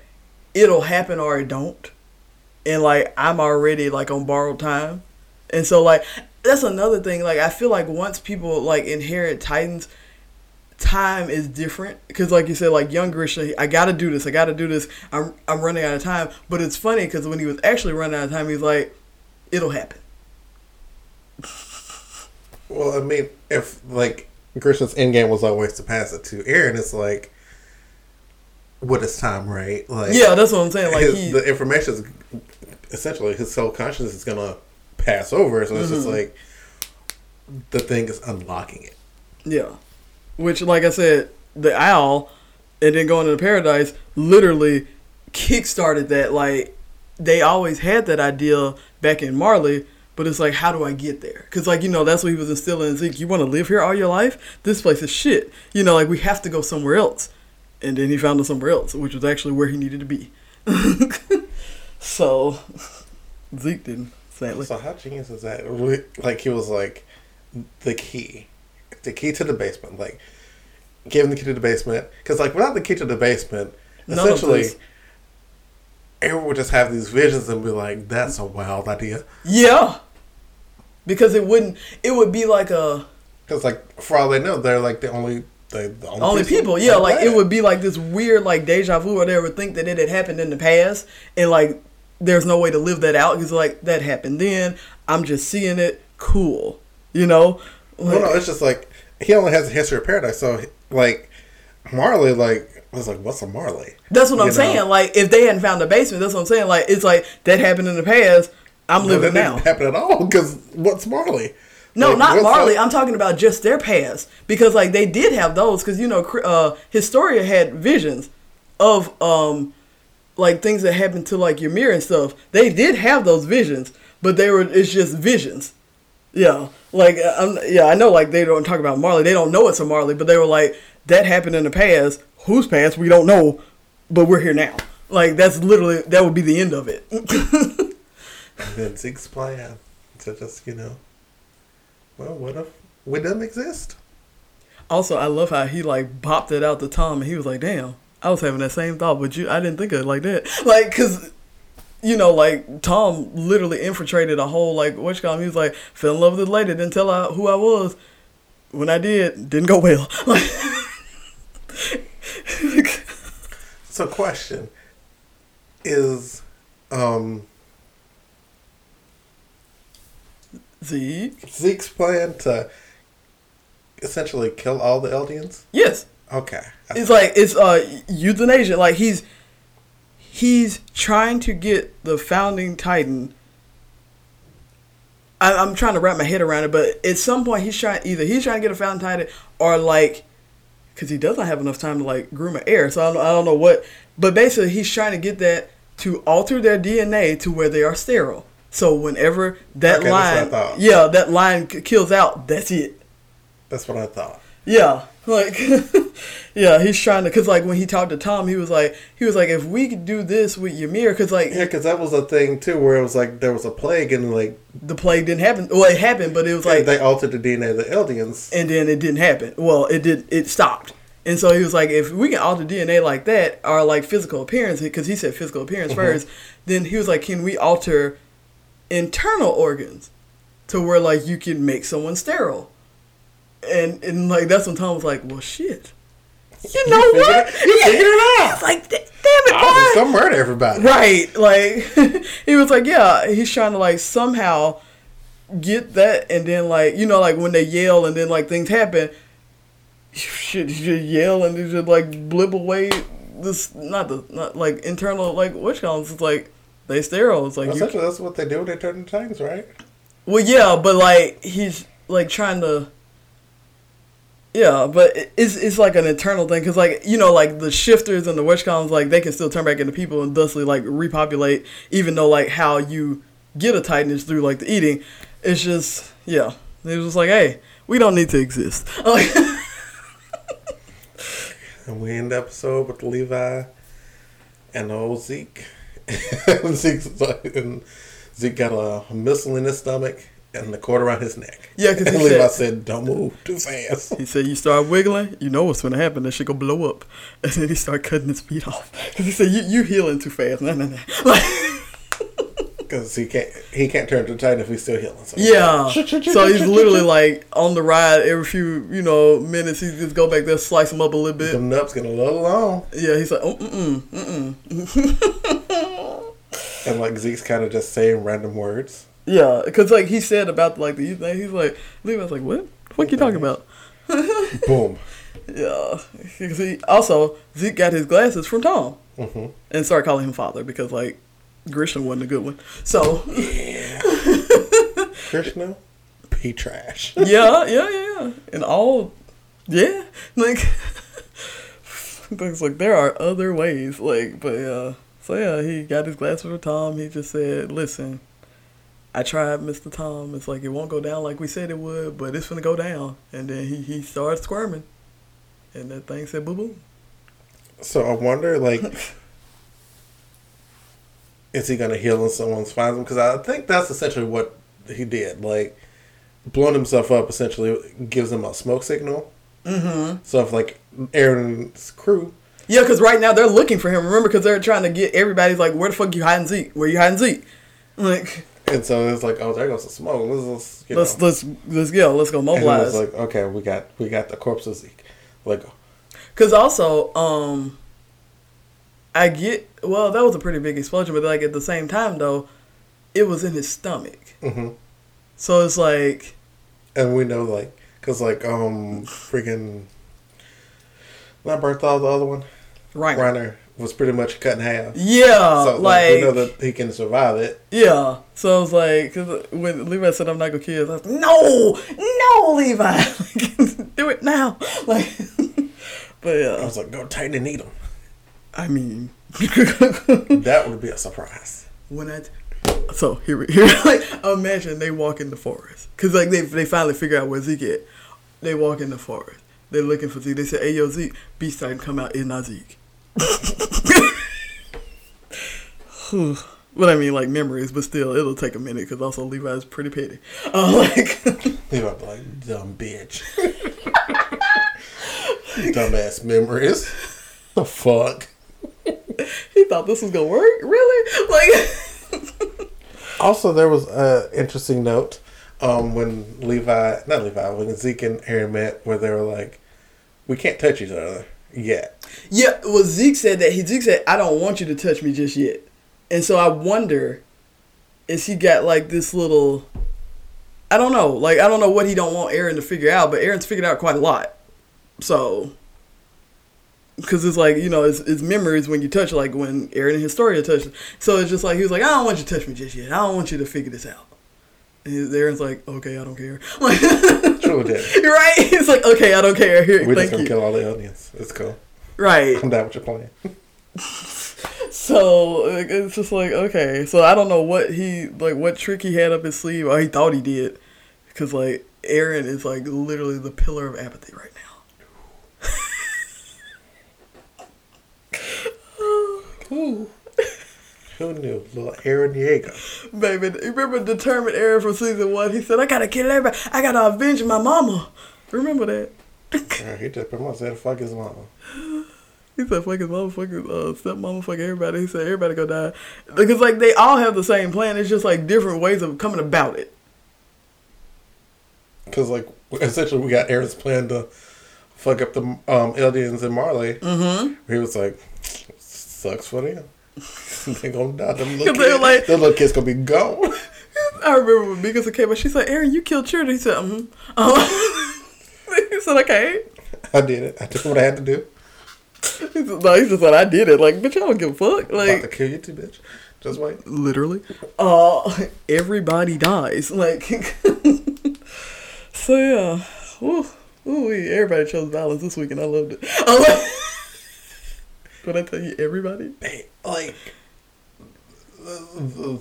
"It'll happen or it don't," and like I'm already like on borrowed time, and so like that's another thing. Like I feel like once people like inherit Titans, time is different because like you said, like young Grisha, I gotta do this. I gotta do this. I'm I'm running out of time. But it's funny because when he was actually running out of time, he's like, "It'll happen." Well, I mean, if like Grisha's end game was always to pass it to Eren, it's like, what is time, right? Like, Yeah, that's what I'm saying. Like his, he, the information is essentially his soul consciousness is gonna pass over, so it's just Mm-hmm. like the thing is unlocking it. yeah, which like I said, the owl, and then going into paradise literally kickstarted that. Like they always had that idea back in Marley. But it's like, how do I get there? Because, like, you know, that's what he was instilling in Zeke. You want to live here all your life? This place is shit. You know, like, we have to go somewhere else. And then he found us somewhere else, which was actually where he needed to be. [LAUGHS] so, Zeke didn't, sadly. So how genius is that? Like he was like the key, the key to the basement. Like give him the key to the basement because like without the key to the basement, None essentially. Everyone would just have these visions and be like, "That's a wild idea." Yeah. Because it wouldn't, it would be like a, Because like for all they know, they're like the only the, the only, only people. Yeah, the like it would be like this weird like deja vu, or they would think that it had happened in the past, and like there's no way to live that out because like that happened then. I'm just seeing it. Cool, you know. Well, no, it's just like he only has a history of paradise. So like Marley, like I was like, "What's a Marley?" That's what I'm know? saying. Like if they hadn't found the basement, that's what I'm saying. Like it's like that happened in the past. I'm No, living that now. didn't happen at all. Because what's Marley? No, Like, not Marley. up- I'm talking about just their past because like they did have those because you know uh, Historia had visions of um like things that happened to like your mirror and stuff. They did have those visions, but they were it's just visions. Yeah, like uh, I'm, yeah, I know like they don't talk about Marley. They don't know it's a Marley, but they were like that happened in the past. Whose past we don't know, but we're here now. Like that's literally that would be the end of it. And then Zeke's plan to just you know, well, what if we didn't exist? Also, I love how he like bopped it out to Tom, and he was like, "Damn, I was having that same thought, but you, I didn't think of it like that." [LAUGHS] Like, cause you know, like Tom literally infiltrated a whole like what you call him. He was like, fell in love with this lady, didn't tell her who I was. When I did, didn't go well. [LAUGHS] So, question is, um, Zeke, Zeke's plan to essentially kill all the Eldians? yes, Okay, it's like it's uh euthanasia. Like he's he's trying to get the founding titan. I, I'm trying to wrap my head around it, but at some point he's trying either he's trying to get a founding titan or like because he doesn't have enough time to like groom an heir. So I don't, I don't know what, but basically he's trying to get that to alter their DNA to where they are sterile. So whenever that Okay, that's what I line, yeah, that line kills out, that's it. that's what I thought. Yeah, like, [LAUGHS] yeah, he's trying to, cause like when he talked to Tom, he was like, he was like, if we could do this with Ymir, cause like Yeah, because that was a thing too, where it was like there was a plague and like the plague didn't happen. Well, it happened, but it was like, they altered the DNA of the Eldians. and then it didn't happen. Well, it did. It stopped. And so he was like, if we can alter DNA like that, or like physical appearance, because he said physical appearance mm-hmm. first, then he was like, can we alter internal organs to where like you can make someone sterile? And and like that's when Tom was like, well, shit. You know figured what? it- you figured it out. It's like, damn it, I was gonna murder everybody. Right. Like [LAUGHS] he was like, yeah, he's trying to like somehow get that and then like you know like when they yell and then like things happen, shit, you just yell and you just like blip away this not the not like internal like witch counts. It's like they sterile. It's like you Essentially, that's what they do when they turn into Titans, right? well yeah, but like he's like trying to. Yeah, but it's it's like an eternal thing because like you know like the shifters and the witch columns like they can still turn back into people and thusly like repopulate even though like how you get a titan is through like the eating. It's just yeah, it was just like hey we don't need to exist. [LAUGHS] And we end the episode with Levi and old Zeke. [LAUGHS] Zeke's like, and Zeke got a missile in his stomach and the cord around his neck. Yeah, because [LAUGHS] he and Levi said- said, "Don't move too fast." he said you start wiggling, you know what's gonna happen. That shit gonna blow up, [LAUGHS] and then he start cutting his feet off because he said you you healing too fast. No, no, no. Like. Because he can't, he can't turn to Titan if he's still healing. So Yeah. So he's literally like on the ride every few, you know, minutes. He just go back there, slice him up a little bit. Them nuts getting a little long, Yeah, he's like, oh, mm, mm, mm. [LAUGHS] and like Zeke's kind of just saying random words. Yeah, because like he said about like the youth thing, he's like, Levi's like, what? What you talking about? [LAUGHS] Boom. Yeah. he also Zeke got his glasses from Tom hmm and started calling him father because like Grisha wasn't a good one. So Yeah. [LAUGHS] Krishna, pea trash. yeah, yeah, yeah, yeah. And all, yeah, like, [LAUGHS] things like there are other ways, like, but yeah. So yeah, he got his glasses from Tom. He just said, "Listen, I tried, Mister Tom. It's like it won't go down like we said it would, but it's gonna go down." And then he he started squirming, and that thing said, "Boo boo." So I wonder, like, [LAUGHS] is he gonna heal in someone's spine? Because I think that's essentially what he did. Like, blowing himself up essentially gives him a smoke signal. Mm-hmm. So if like Eren's crew, Yeah, because right now they're looking for him. Remember, because they're trying to get everybody's like, "Where the fuck you hiding Zeke? Where you hiding Zeke?" Like, and so it's like, oh, there goes the smoke. Let's, let's let's let's let's go. Let's go mobilize. was like, okay, we got we got the corpse of Zeke. Like, Cause also, um, I get well. That was a pretty big explosion, but like at the same time, though, it was in his stomach. hmm So it's like, and we know like, cause like um, freaking, not Bertholdt, the other one, right? Reiner was pretty much cut in half. Yeah, so like, like, we know that he can survive it. yeah. So I was like, cause uh, when Levi said, "I'm not gonna kill," you," I was like, "No, no, Levi, like, [LAUGHS] do it now." [LAUGHS] Like, [LAUGHS] but I was like, go tighten the needle. I mean, That would be a surprise. when I. So here, here, like imagine they walk in the forest, cause like they they finally figure out where Zeke at. They walk in the forest. They're looking for Zeke. They say, "Hey, yo, Zeke, Beast Titan come out. in not Zeke." But I mean, like memories, but still, it'll take a minute because also Levi's pretty petty. Uh, [LAUGHS] like, be like, dumb bitch. [LAUGHS] Dumbass memories. The fuck? he thought this was gonna work. Really? Like, [LAUGHS] Also, there was an interesting note um, when Levi, not Levi, when Zeke and Eren met, where they were like, we can't touch each other yet. yeah. Well, Zeke said that. He Zeke said, "I don't want you to touch me just yet," and so I wonder, is he got like this little? I don't know. Like, I don't know what he don't want Eren to figure out, but Eren's figured out quite a lot. So, because it's like you know, it's, it's memories when you touch, like when Eren and Historia touched. So it's just like he was like, I don't want you to touch me just yet. I don't want you to figure this out. And Eren's like, okay, I don't care. Like, [LAUGHS] True did. right? He's like, okay, I don't care. [LAUGHS] Here, We're just gonna you. kill all the Eldians. It's cool. Right. I'm down with your plan. [LAUGHS] So it's just like okay. So I don't know what he like, what trick he had up his sleeve, or he thought he did, because like Eren is like literally the pillar of apathy right now. Who? Who knew? Little Eren Jaeger. Baby, you remember determined Eren from season one? He said, "I gotta kill everybody. I gotta avenge my mama." Remember that? [LAUGHS] Yeah, he just pretty much said, fuck his mama. He said, "Fuck his mama, fuck his uh, stepmama, fuck everybody." He said, "Everybody go die," because like they all have the same plan. It's just like different ways of coming about it. Because, like, essentially, we got Eren's plan to fuck up the um, Eldians and Marley. Mm-hmm. He was like, sucks for them. [LAUGHS] they gonna die. Them little, [LAUGHS] Cause they were kids, like- them little kids gonna be gone. [LAUGHS] I remember when Mika came out, she's like, Eren, you killed children. He said, mm-hmm. Um, he said, okay. I did it. I did what I had to do. He said, no, he just said, I did it. Like, bitch, I don't give a fuck. About to Like, kill you too, bitch. Just wait. literally. Uh, everybody dies. Like, so yeah. Ooh, ooh, everybody chose violence this week and I loved it. Did I tell you everybody? Like the,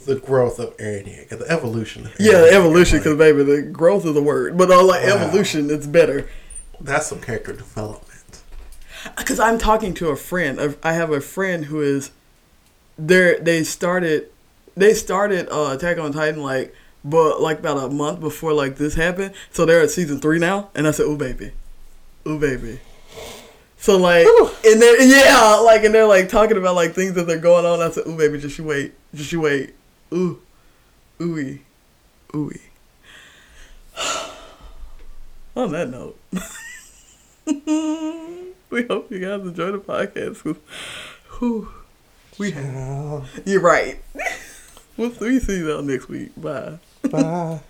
the, the growth of Eren the evolution. Of Yeah, the evolution, because baby, the growth is the word, but all like Wow. evolution, it's better. that's some character development. Because I'm talking to a friend. I- I have a friend who is there. They started, they started uh, Attack on Titan like, but like about a month before like this happened. So they're at season three now, and I said, "Ooh baby, ooh baby." So like, and they're yeah, like, and they're like talking about like things that they're going on. I said, "Ooh baby, just you wait, just you wait, ooh, ooey, ooey." [SIGHS] On that note. [LAUGHS] we hope you guys enjoy the podcast. 'cause, whew, we have, You're right. [LAUGHS] we'll see you all next week. Bye. Bye.